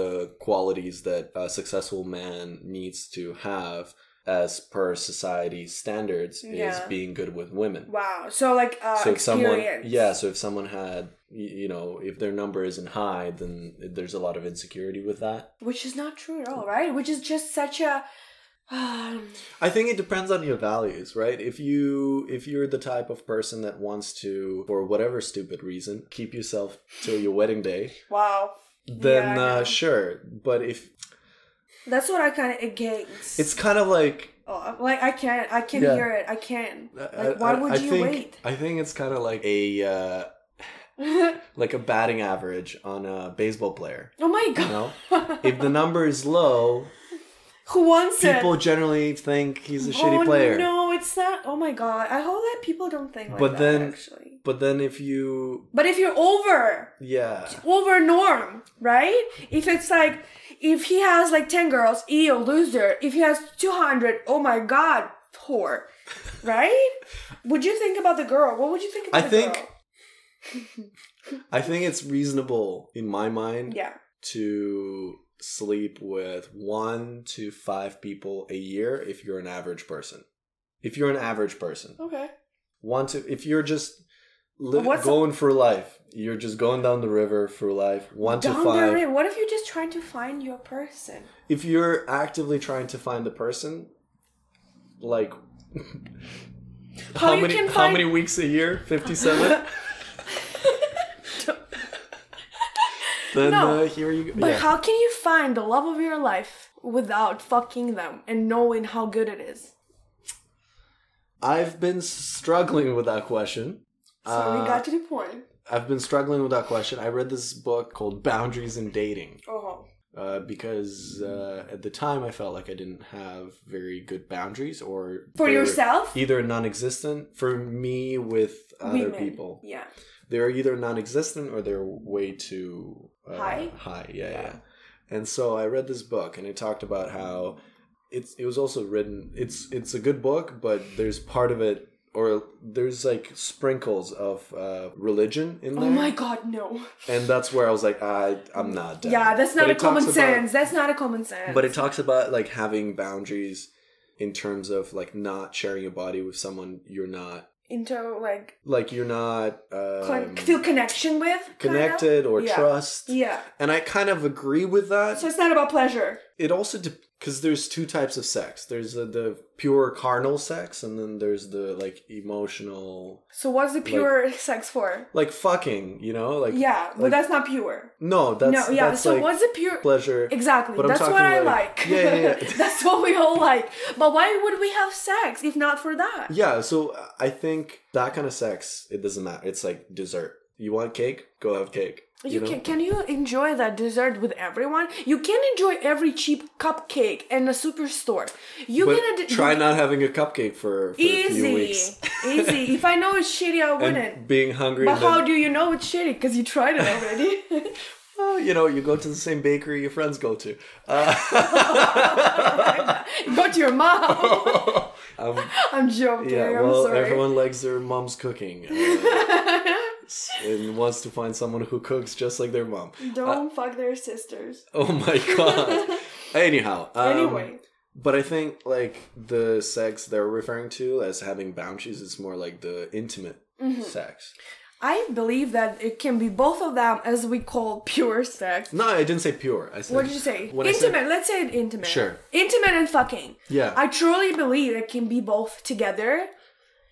qualities that a successful man needs to have as per society standards is being good with women Wow. So, like, uh, so if someone yeah so if someone had you know if their number isn't high then there's a lot of insecurity with that Which is not true at all, right? Which is just such a. Um, I think it depends on your values, right? If you if you're the type of person that wants to, for whatever stupid reason, keep yourself till your wedding day, wow. then Yeah, uh, sure. But if That's what I kind of against. it's kind of like Oh, like I can't. I can Yeah. hear it. I can. I- Like, why I- would I you think, wait? I think it's kind of like a uh, like a batting average on a baseball player. oh my You god. know, if the number is low, Who wants people it? generally think he's a oh, shitty player. No, it's not. Oh my god. I hope that people don't think like But that. then- actually. But then if you, But if you're over, yeah, over norm, right? If it's like, if he has like 10 girls, ew, loser. If he has 200, oh my god, whore. Right? would you think about the girl? What would you think about I think- girl? I think it's reasonable in my mind Yeah. to sleep with one to five people a year if you're an average person. If you're an average person, Okay. one to if you're just li- going for life, you're just going down the river for life. One Down to the five. river. What if you're just trying to find your person? If you're actively trying to find the person, like How how many how find- many weeks a year? Fifty seven. then No. uh, here you go. But yeah. how can you find the love of your life without fucking them and knowing how good it is? I've been struggling with that question. So Uh, we got to the point. I've been struggling with that question. I read this book called Boundaries in Dating Oh. uh, because uh, at the time I felt like I didn't have very good boundaries or For yourself? either non-existent for me with other Women. people. Yeah. They're either non-existent or they're way too uh, High? High, yeah, Yeah. yeah. And so I read this book, and it talked about how it's it was also written. It's it's a good book, but there's part of it, or there's like sprinkles of uh, religion in there. Oh my god, no. And that's where I was like, I I'm not. Down. Yeah, that's not But a common about- sense. That's not a common sense. But it talks about like having boundaries in terms of like not sharing your body with someone you're not into like like you're not um, feel connection with connected or Yeah. trust. Yeah. And I kind of agree with that. So it's not about pleasure. It also because there's two types of sex. There's the, the pure carnal sex, and then there's the like emotional, So what's the pure sex for? like fucking. You know, like Yeah, but that's not pure. no, that's no, yeah. That's so like what's the pure? pleasure. Exactly. But That's what I like- like. Yeah, yeah, yeah. That's what we all like. But why would we have sex if not for that? Yeah, so I think that kind of sex, it doesn't matter. It's like dessert. You want cake? Go have cake. You, know? can can you enjoy that dessert with everyone? You can enjoy every cheap cupcake in a superstore. You but can ad- try not having a cupcake for, for easy, weeks. easy. If I know it's shitty, I wouldn't. And being hungry. but then- how do you know it's shitty? Because you tried it already. Well, you know, you go to the same bakery your friends go to. Uh, Go to your mom. Um, I'm joking. yeah, I'm well, everyone likes their mom's cooking uh, and wants to find someone who cooks just like their mom. Don't fuck their sisters. Oh my god. Anyhow, um, anyway, But I think like the sex they're referring to as having boundaries is more like the intimate Mm-hmm. sex. I believe that it can be both of them, as we call pure sex. No, I didn't say pure. I said What did you say? when I said- intimate. Let's say intimate. Sure. Intimate and fucking. yeah, I truly believe it can be both together,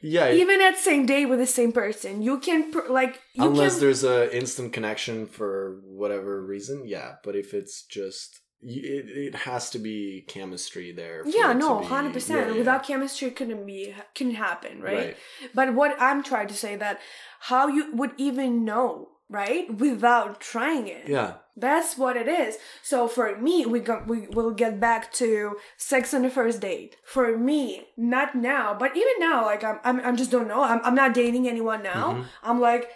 yeah. even at same day with the same person. You can pr- like you unless can. there's a instant connection for whatever reason, yeah. But if it's just it, it has to be chemistry there. for Yeah, no, hundred yeah, percent. yeah. Without chemistry, couldn't be couldn't happen, right? Right. But what I'm trying to say that how you would even know, right, without trying it. yeah, That's what it is. So for me, we got we will get back to sex on the first date. For me, not now, but even now, like I'm I'm, I'm just don't know. I'm I'm not dating anyone now. I'm like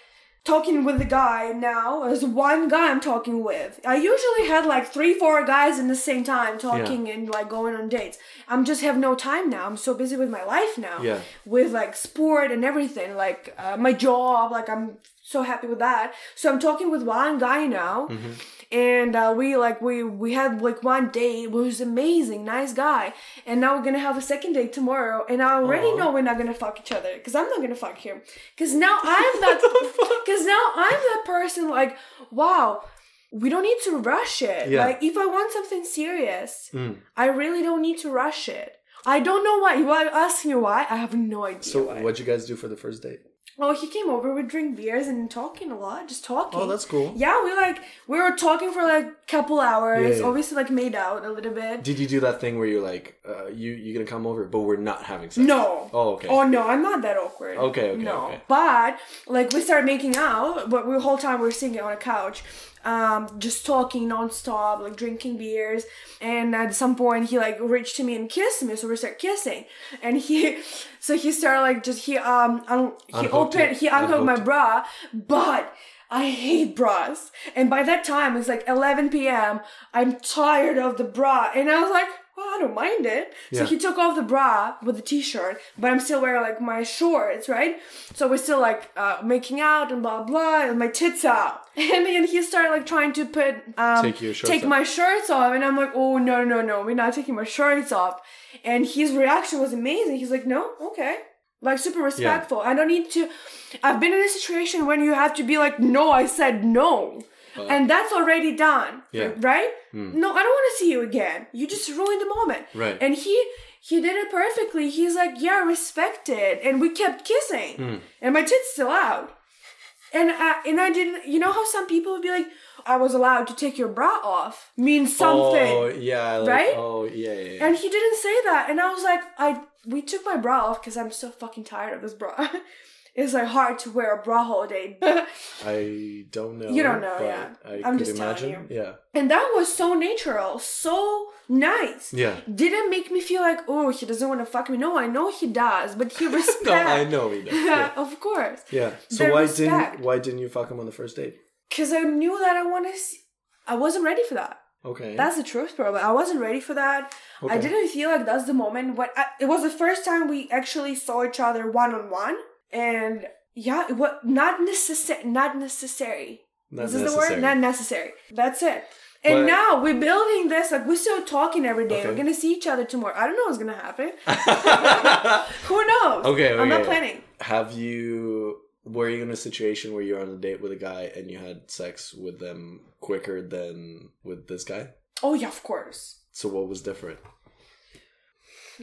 talking with the guy now. as one guy I'm talking with. I usually had like three, four guys in the same time talking and like going on dates. I'm just have no time now. I'm so busy with my life now. Yeah. With like sport and everything, like uh, my job. Like I'm so happy with that. So I'm talking with one guy now, and uh, we like we we had like one date. It was amazing, nice guy, and now we're gonna have a second date tomorrow. And I already Aw. know we're not gonna fuck each other because I'm not gonna fuck him. Because now I'm that. Because now I'm that person. Like, wow. We don't need to rush it. Yeah. Like, if I want something serious, Mm. I really don't need to rush it. I don't know why. You are asking me why? I have no idea. So why. what'd you guys do for the first date? Well, he came over. We drink beers and talking a lot, just talking. Oh, that's cool. Yeah, we like we were talking for like a couple hours. Yeah, yeah. Obviously, like made out a little bit. Did you do that thing where you're like, uh, you you gonna come over, but we're not having sex? No. Oh, okay. Oh no, I'm not that awkward. Okay, okay, no. okay. But like we started making out, but the whole time we were sitting on a couch, um, just talking nonstop, like drinking beers. And at some point, he like reached to me and kissed me, so we started kissing. And he, so he started like just he um un- he opened it? he unhooked my bra, but. I hate bras. And by that time, it's like 11 p.m. I'm tired of the bra. And I was like, well, I don't mind it. So he took off the bra with the t-shirt, but I'm still wearing like my shorts, right? So we're still like uh, making out and blah blah, and my tits out. And then he started like trying to put um, Take take my shirts off, and I'm like, oh no no no, we're not taking my shirts off. And his reaction was amazing. He's like, no, okay. Like super respectful. I don't need to. I've been in a situation when you have to be like, no, I said no. and that's already done. Yeah. Right? No, I don't want to see you again. You just ruined the moment. Right. And he he did it perfectly. He's like, yeah, respect it. And we kept kissing. Hmm. And my tits still out. And I, and I didn't, you know how some people would be like, I was allowed to take your bra off means oh, something. Oh yeah, like, Right? Oh yeah, yeah. yeah. And he didn't say that. And I was like, I we took my bra off because I'm so fucking tired of this bra. it's like hard to wear a bra all day. I don't know. You don't know, yeah. I I'm could just telling imagine. Yeah. and that was so natural, so nice. Yeah. Didn't make me feel like, oh, he doesn't want to fuck me. No, I know he does, but he respects. No, I know he does. Yeah. of course. yeah. So The why respect. didn't why didn't you fuck him on the first date? Because I knew that I wanted to see. I wasn't ready for that. Okay. That's the truth, bro. I wasn't ready for that. Okay. I didn't feel like that's the moment when it was the first time we actually saw each other one on one, and yeah, what not necessary. Not necessary. Not is this the word? Not necessary. That's it. And But- now we're building this. Like we're still talking every day. Okay. We're gonna see each other tomorrow. I don't know what's gonna happen. Who knows? Okay, I'm not planning. Have you were you in a situation where you're on a date with a guy and you had sex with them quicker than with this guy? Oh yeah, of course. So what was different?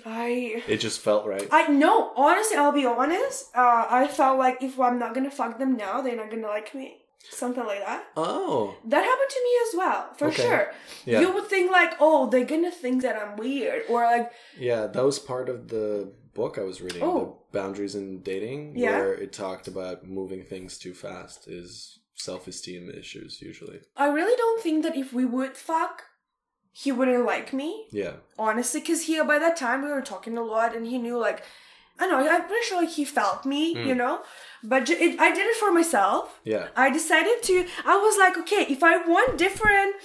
I It just felt right. I no, honestly, I'll be honest. Uh, I felt like if I'm not gonna fuck them now, they're not gonna like me. Something like that. oh. That happened to me as well, for Okay. sure. Yeah. You would think like, oh, they're gonna think that I'm weird, or like, Yeah, that was part of the book I was reading, Oh. the Boundaries in Dating, Yeah. where it talked about moving things too fast is self-esteem issues usually. I really don't think that if we would fuck, he wouldn't like me. Yeah. Honestly, because he by that time we were talking a lot, and he knew like, I don't know. I'm pretty sure like he felt me, Mm. you know. But it, I did it for myself. Yeah. I decided to. I was like, okay, if I want different,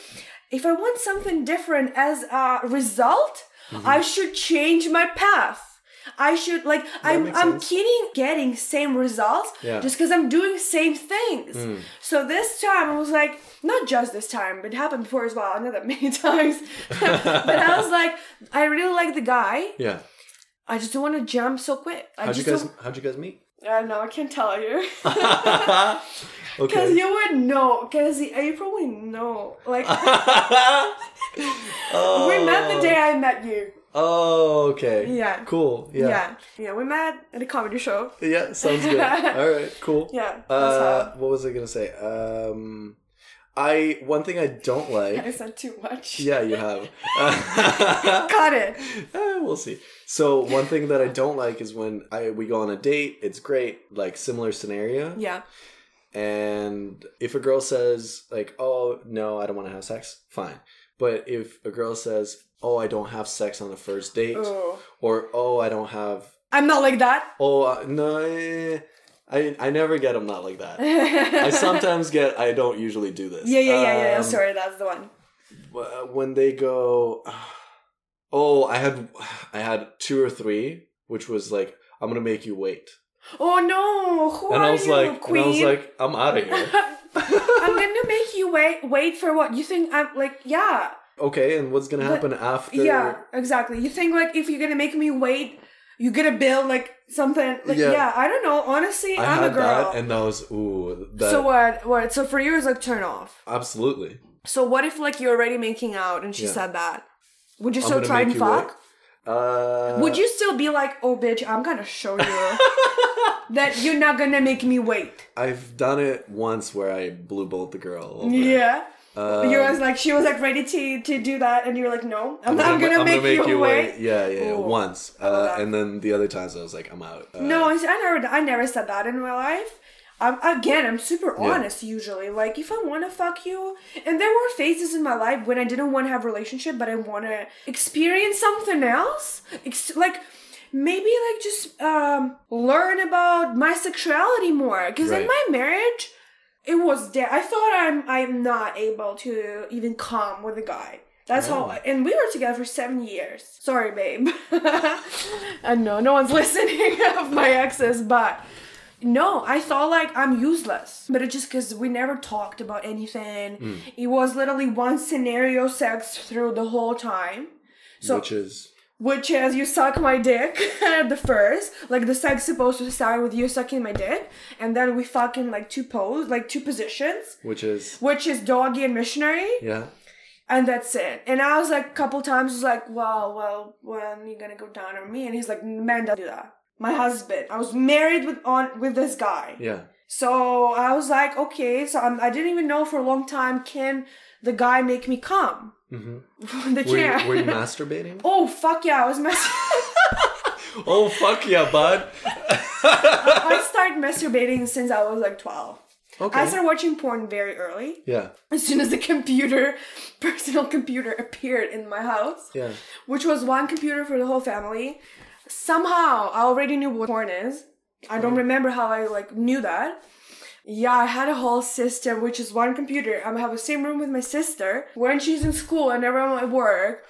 if I want something different as a result, Mm-hmm. I should change my path. I should like I'm I'm sense. keeping getting same results Yeah. just because I'm doing same things. Mm. So this time I was like, not just this time, but it happened before as well. I know that many times. but I was like, I really like the guy. Yeah. I just don't want to jump so quick. I How'd you guys How'd you guys meet? don't. I know I can't tell you. Because okay. you would know. Because you probably know. Like oh. we met the day I met you. Oh, okay. Yeah. Cool. Yeah. Yeah. yeah. we met at a comedy show. Yeah. sounds good. All right. Cool. Yeah. Uh, what was I gonna say? Um, I one thing I don't like. I said too much. Yeah, you have. Got it. Eh, we'll see. So one thing that I don't like is when I we go on a date. It's great, like similar scenario. Yeah. And if a girl says like, "Oh no, I don't want to have sex," fine. But if a girl says, "Oh, I don't have sex on the first date," Oh. or "Oh, I don't have," I'm not like that. "Oh uh, no," eh," I I never get I'm not like that. I sometimes get I don't usually do this. Yeah, yeah, yeah, yeah. yeah. Um, Sorry, that's the one. when they go oh i had i had two or three which was like i'm gonna make you wait Oh no! Who and are i was you, like Queen? and i was like i'm out of here I'm gonna make you wait. Wait for what? You think I'm like yeah, okay and what's gonna But- happen after yeah, exactly. You think like if you're gonna make me wait, you get a bill like something like Yeah. yeah. I don't know. Honestly, i I'm had a girl. that and that was ooh that so what? What? So for you, it's like turn off. absolutely So what if like you're already making out and she Yeah. said that? Would you still try and fuck? uh Would you still be like, oh bitch, I'm gonna show you that you're not gonna make me wait? i've done it once where i blue bolt the girl over. Yeah. Um, you was like, she was like ready to to do that, and you were like, no, I'm, I'm, gonna, I'm make, you, wait. Yeah, yeah, yeah. Ooh. Once, uh, and then the other times I was like, I'm out. Uh, No, I never, I never said that in my life. I'm, again, I'm super Yeah. honest usually. Like, if I want to fuck you, and there were phases in my life when I didn't want to have a relationship, but I want to experience something else. Ex- like, maybe like just um, learn about my sexuality more. Because in my marriage, it was dead. I thought I'm, I'm not able to even come with a guy. That's Oh. how, and we were together for seven years. Sorry, babe. I know no one's listening of my exes, but no, I thought like I'm useless. But it's just because we never talked about anything. Hmm. It was literally one scenario sex through the whole time. So, which is which is you suck my dick at the first, like the sex supposed to start with you sucking my dick, and then we fuck in like two pose, like two positions, which is which is doggy and missionary yeah. and that's it. And I was like, a couple times, was like, well, well, when you gonna go down on me? And he's like, man, don't do that. My husband. I was married with on with this guy. Yeah. So I was like, okay. So I'm, I didn't even know for a long time. Can the guy make me come? Mm-hmm. they Were, can't. you, were you masturbating? oh fuck yeah! I was masturbating. oh fuck yeah, bud. I started masturbating since I was like twelve. okay. I started watching porn very early. yeah. As soon as the computer, personal computer, appeared in my house. Yeah. which was one computer for the whole family. Somehow I already knew what porn is. I don't remember how I like knew that. Yeah, I had a whole system, which is one computer. I have the same room with my sister. When she's in school and everyone at work,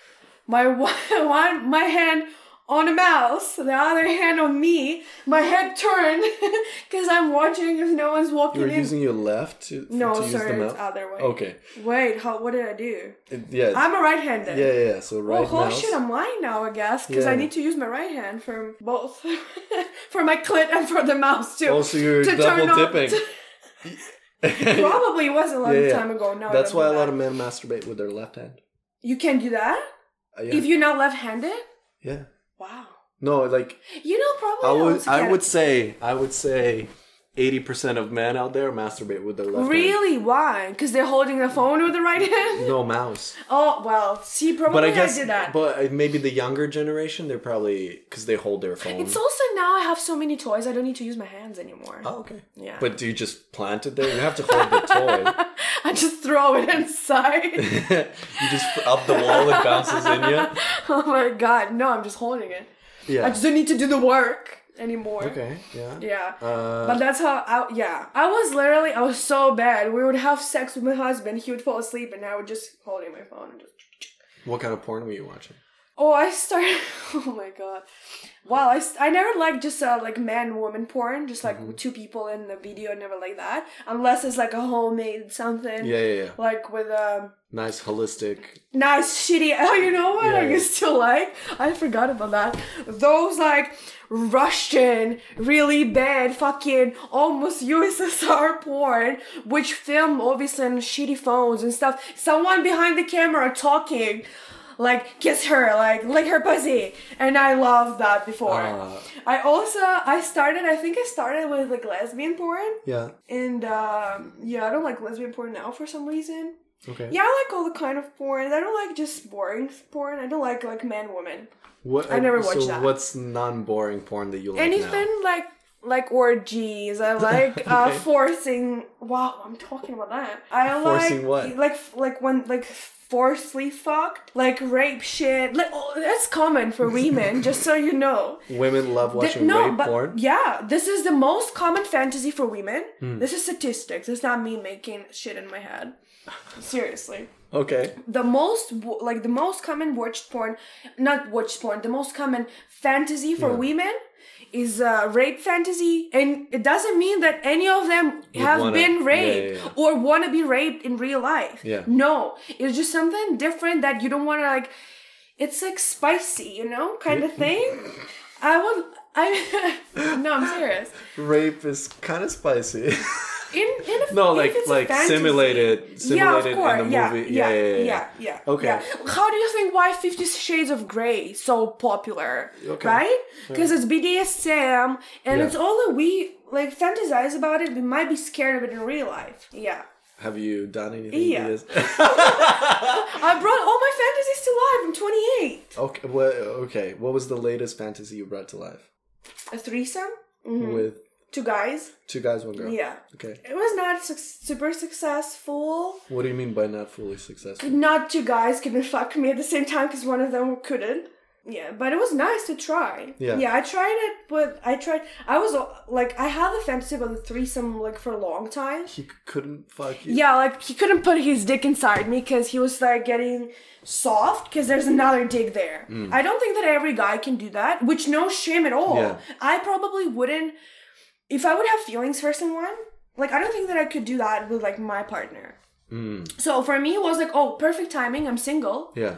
my one, one my hand on a mouse, the other hand on me. My head turned because I'm watching if no one's walking were in. using your left to, no, to use sorry, the it's mouse? other way. Okay. Wait, how? What did I do? It- yeah. I'm a right-handed. yeah, yeah, yeah. So oh, right oh, holy mouse. shit, I'm lying now, I guess, because I need to use my right hand for both. for my clit and for the mouse, too. Oh, so you're To double dipping. Probably was a long Yeah, yeah. time ago. No, That's why a lot of men masturbate with their left hand. You can do that? Uh, yeah. If you're not left handed? yeah. Wow. No, like You know, probably I would I would say I would say eighty percent of men out there masturbate with their left hand. Really? Why? Because they're holding the phone with the right hand? No mouse. Oh, well, see, probably But I I, did that. but maybe the younger generation, they're probably because they hold their phone. it's also now I have so many toys, I don't need to use my hands anymore. oh, okay. Yeah. But do you just plant it there? You have to hold the toy. I just throw it inside. you just up the wall, it bounces in you. oh my god, no, I'm just holding it. Yeah. I just don't need to do the work anymore. Okay. Yeah. Yeah. Uh, but that's how I yeah. I was literally I was so bad. We would have sex with my husband, he would fall asleep and I would just hold holding my phone and just what kind of porn were you watching? Oh, I started. Oh my god. Wow, I never liked just uh, like man woman porn, just like Mm-hmm. two people in the video. Never like that unless it's like a homemade something. Yeah, yeah, yeah. Like with um Nice holistic. nice shitty. Oh, you know what? Yeah, I yeah. still like. I forgot about that. Those like Russian, really bad, fucking almost USSR porn, which film obviously on shitty phones and stuff. Someone behind the camera talking. Like kiss her, like lick her pussy, and I loved that before. Ah. I also I started. I think I started with like lesbian porn, Yeah. and um, yeah, I don't like lesbian porn now for some reason. Okay. Yeah, I like all the kind of porn. I don't like just boring porn. I don't like like man woman. What, I never so watched that. what's non-boring porn that you like Anything now? like like orgies. I like uh, forcing. Wow, I'm talking about that. I Forcing like what? like like when like forcefully fucked, like rape shit. Like oh, that's common for women. just so you know. Women love watching rape porn. yeah, this is the most common fantasy for women. Hmm. This is statistics. It's not me making shit in my head. Seriously. Okay. the most like the most common watched porn not watched porn the most common fantasy for Yeah. women is uh, rape fantasy and it doesn't mean that any of them have wanna- been raped yeah, yeah. or want to be raped in real life Yeah. no it's just something different that you don't want to like it's like spicy you know kind of thing i would i no i'm serious Rape is kind of spicy. in in a, No, like- like fantasy- simulated- yeah, simulated of in the yeah, movie. Yeah, Yeah, yeah, yeah, yeah, yeah. Okay. yeah. How do you think why Fifty Shades of Grey so popular? Okay. Right? Because it's BDSM and Yeah. it's all that we like fantasize about it. We might be scared of it in real life. Yeah. Have you done anything? Yeah. this? I brought all my fantasies to life. I'm 28. okay. What? Okay. What was the latest fantasy you brought to life? A threesome. Mhm. With Two guys. two guys, one girl. Yeah. Okay. It was not su- super successful. What do you mean by not fully successful? Not two guys couldn't fuck me at the same time because one of them couldn't. Yeah, but it was nice to try. Yeah. Yeah, I tried it, but I tried. I was like, I had the fantasy about the threesome like for a long time. He couldn't fuck you. Yeah, like he couldn't put his dick inside me because he was like getting soft because there's another dick there. Mm. I don't think that every guy can do that, which no shame at all. Yeah. I probably wouldn't if I would have feelings for someone. Like I don't think that I could do that with like my partner. Mm. So for me, it was like, oh, perfect timing. I'm single. Yeah.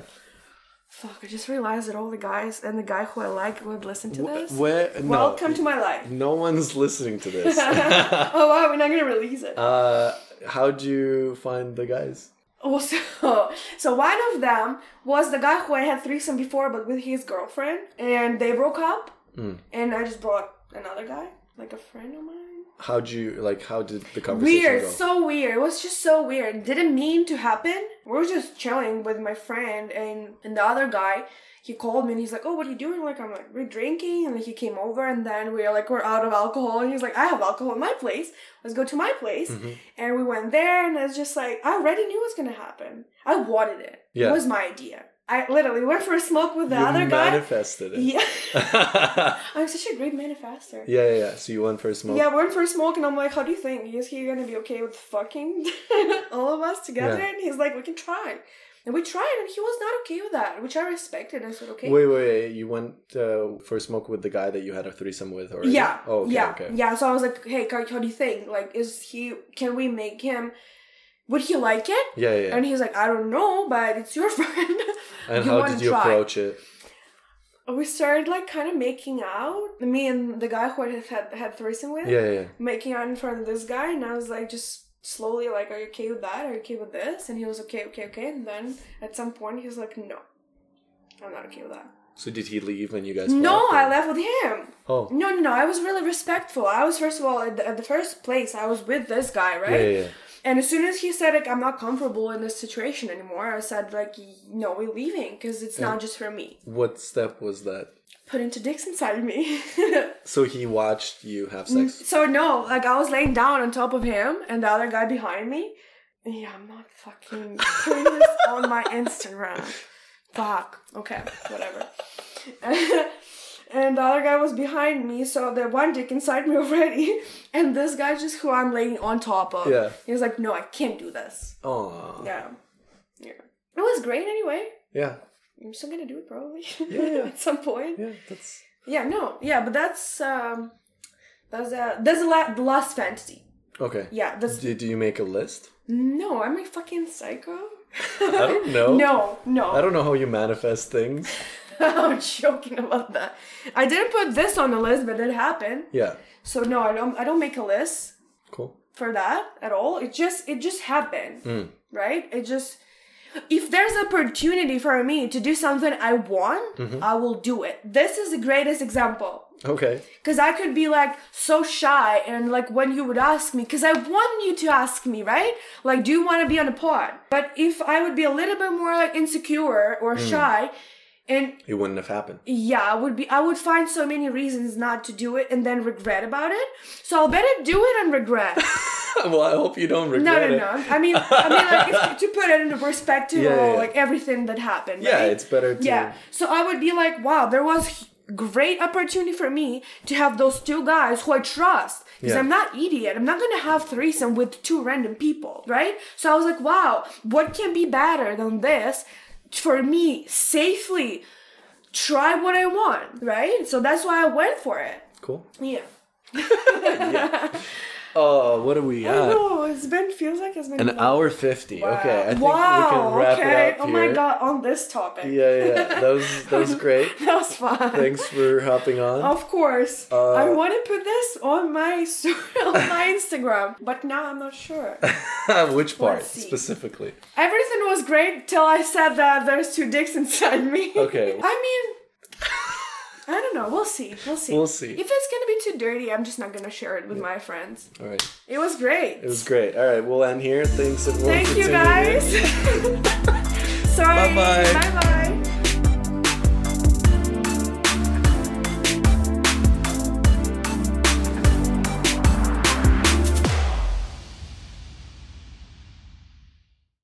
Fuck! I just realized that all the guys and the guy who I like would listen to this. Where? No. Welcome to my life. No one's listening to this. oh wow, we're not gonna release it. uh, how'd you find the guys? Also, so one of them was the guy who I had threesome before, but with his girlfriend, and they broke up. Mm. And I just brought another guy, like a friend of mine. How'd you like? How did the conversation Weird, go? so weird. It was just so weird. Didn't mean to happen. We were just chilling with my friend and and the other guy. He called me and he's like, "Oh, what are you doing?" Like I'm like, "We're drinking," and then he came over and then we are like, "We're out of alcohol," and he's like, "I have alcohol in my place. Let's go to my place." Mm-hmm. And we went there, and it's just like I already knew was gonna happen. I wanted it. Yeah. It was my idea. I literally went for a smoke with the you other guy. manifested it. Yeah, yeah, I'm such a great manifester. yeah, yeah. So you went for a smoke. Yeah, we went for a smoke, and I'm like, "How do you think? Is he gonna be okay with fucking all of us together?" Yeah. And he's like, "We can try." And we tried, and he was not okay with that, which I respected. I said, "Okay." Wait, wait, wait. You went uh, for a smoke with the guy that you had a threesome with or Yeah. Oh, okay, yeah. okay. Yeah. So I was like, "Hey, how do you think? Like, is he? Can we make him? Would he like it?" Yeah, yeah. And he's like, "I don't know, but it's your friend." And You how did you try? approach it? we started like kind of making out. Me and the guy who I had had threesome with. Yeah, yeah. making out in front of this guy and I was like just slowly like are you okay with that are you okay with this and he was okay okay okay and then at some point he was like no I'm not okay with that So did he leave when you guys? no I left with him Oh, no no no I was really respectful I was first of all at the, at the first place I was with this guy right yeah, yeah, yeah. And as soon as he said like I'm not comfortable in this situation anymore I said like no we're leaving because it's not just for me What step was that? putting two dicks inside of me So he watched you have sex. So no, like I was laying down on top of him and the other guy behind me. Yeah, I'm not fucking putting this on my Instagram. Fuck. Okay, whatever. and the other guy was behind me, so the one dick inside me already. And this guy just who I'm laying on top of. Yeah. He was like, no, I can't do this. Oh, Yeah. Yeah. It was great anyway. yeah. I'm still gonna do it probably. Yeah. At some point. Yeah, that's Yeah, no, yeah, but that's um, that's uh, that's the, la- the last fantasy. okay. Yeah, that's Do, do you make a list? no, I'm a fucking psycho. I don't know. No, no, I don't know how you manifest things. I'm joking about that. I didn't put this on the list, but it happened. Yeah. So no, I don't. I don't make a list Cool. for that at all. It just it just happened, Mm. right? It just if there's opportunity for me to do something I want, Mm-hmm. I will do it. This is the greatest example. Okay. Cause I could be like so shy and like when you would ask me, cause I want you to ask me, right? Like, do you want to be on a pod? But if I would be a little bit more like insecure or Mm. shy, and It wouldn't have happened. yeah, I would be, I would find so many reasons not to do it and then regret about it. So I'll better do it and regret. well, I hope you don't regret it. no, no, it. no. I mean, I mean, like if, to put it into perspective, Yeah, of yeah. like everything that happened. Yeah, right? it's better to. Yeah. So I would be like, wow, there was great opportunity for me to have those two guys who I trust. Because Yeah. I'm not idiot. I'm not gonna have threesome with two random people, right? So I was like, wow, what can be better than this for me safely try what I want, right? So that's why I went for it. Cool. Yeah. Oh, what are we I at? know, it's been feels like it's been An long. hour fifty. Okay, I think wow, we can wrap okay. it up oh here. my god, on this topic. Yeah, yeah, that was that was great. That was fun. Thanks for hopping on. Of course. Uh, I want to put this on my on my Instagram, but now I'm not sure. Which part specifically? Everything was great till I said that there's two dicks inside me. Okay. I mean, I don't know. We'll see. We'll see. We'll see. If it's gonna be too dirty, I'm just not gonna share it with my friends. All right, It was great. it was great. All right, we'll end here. Thanks everyone. Thank you guys. Sorry. Bye-bye. Bye bye.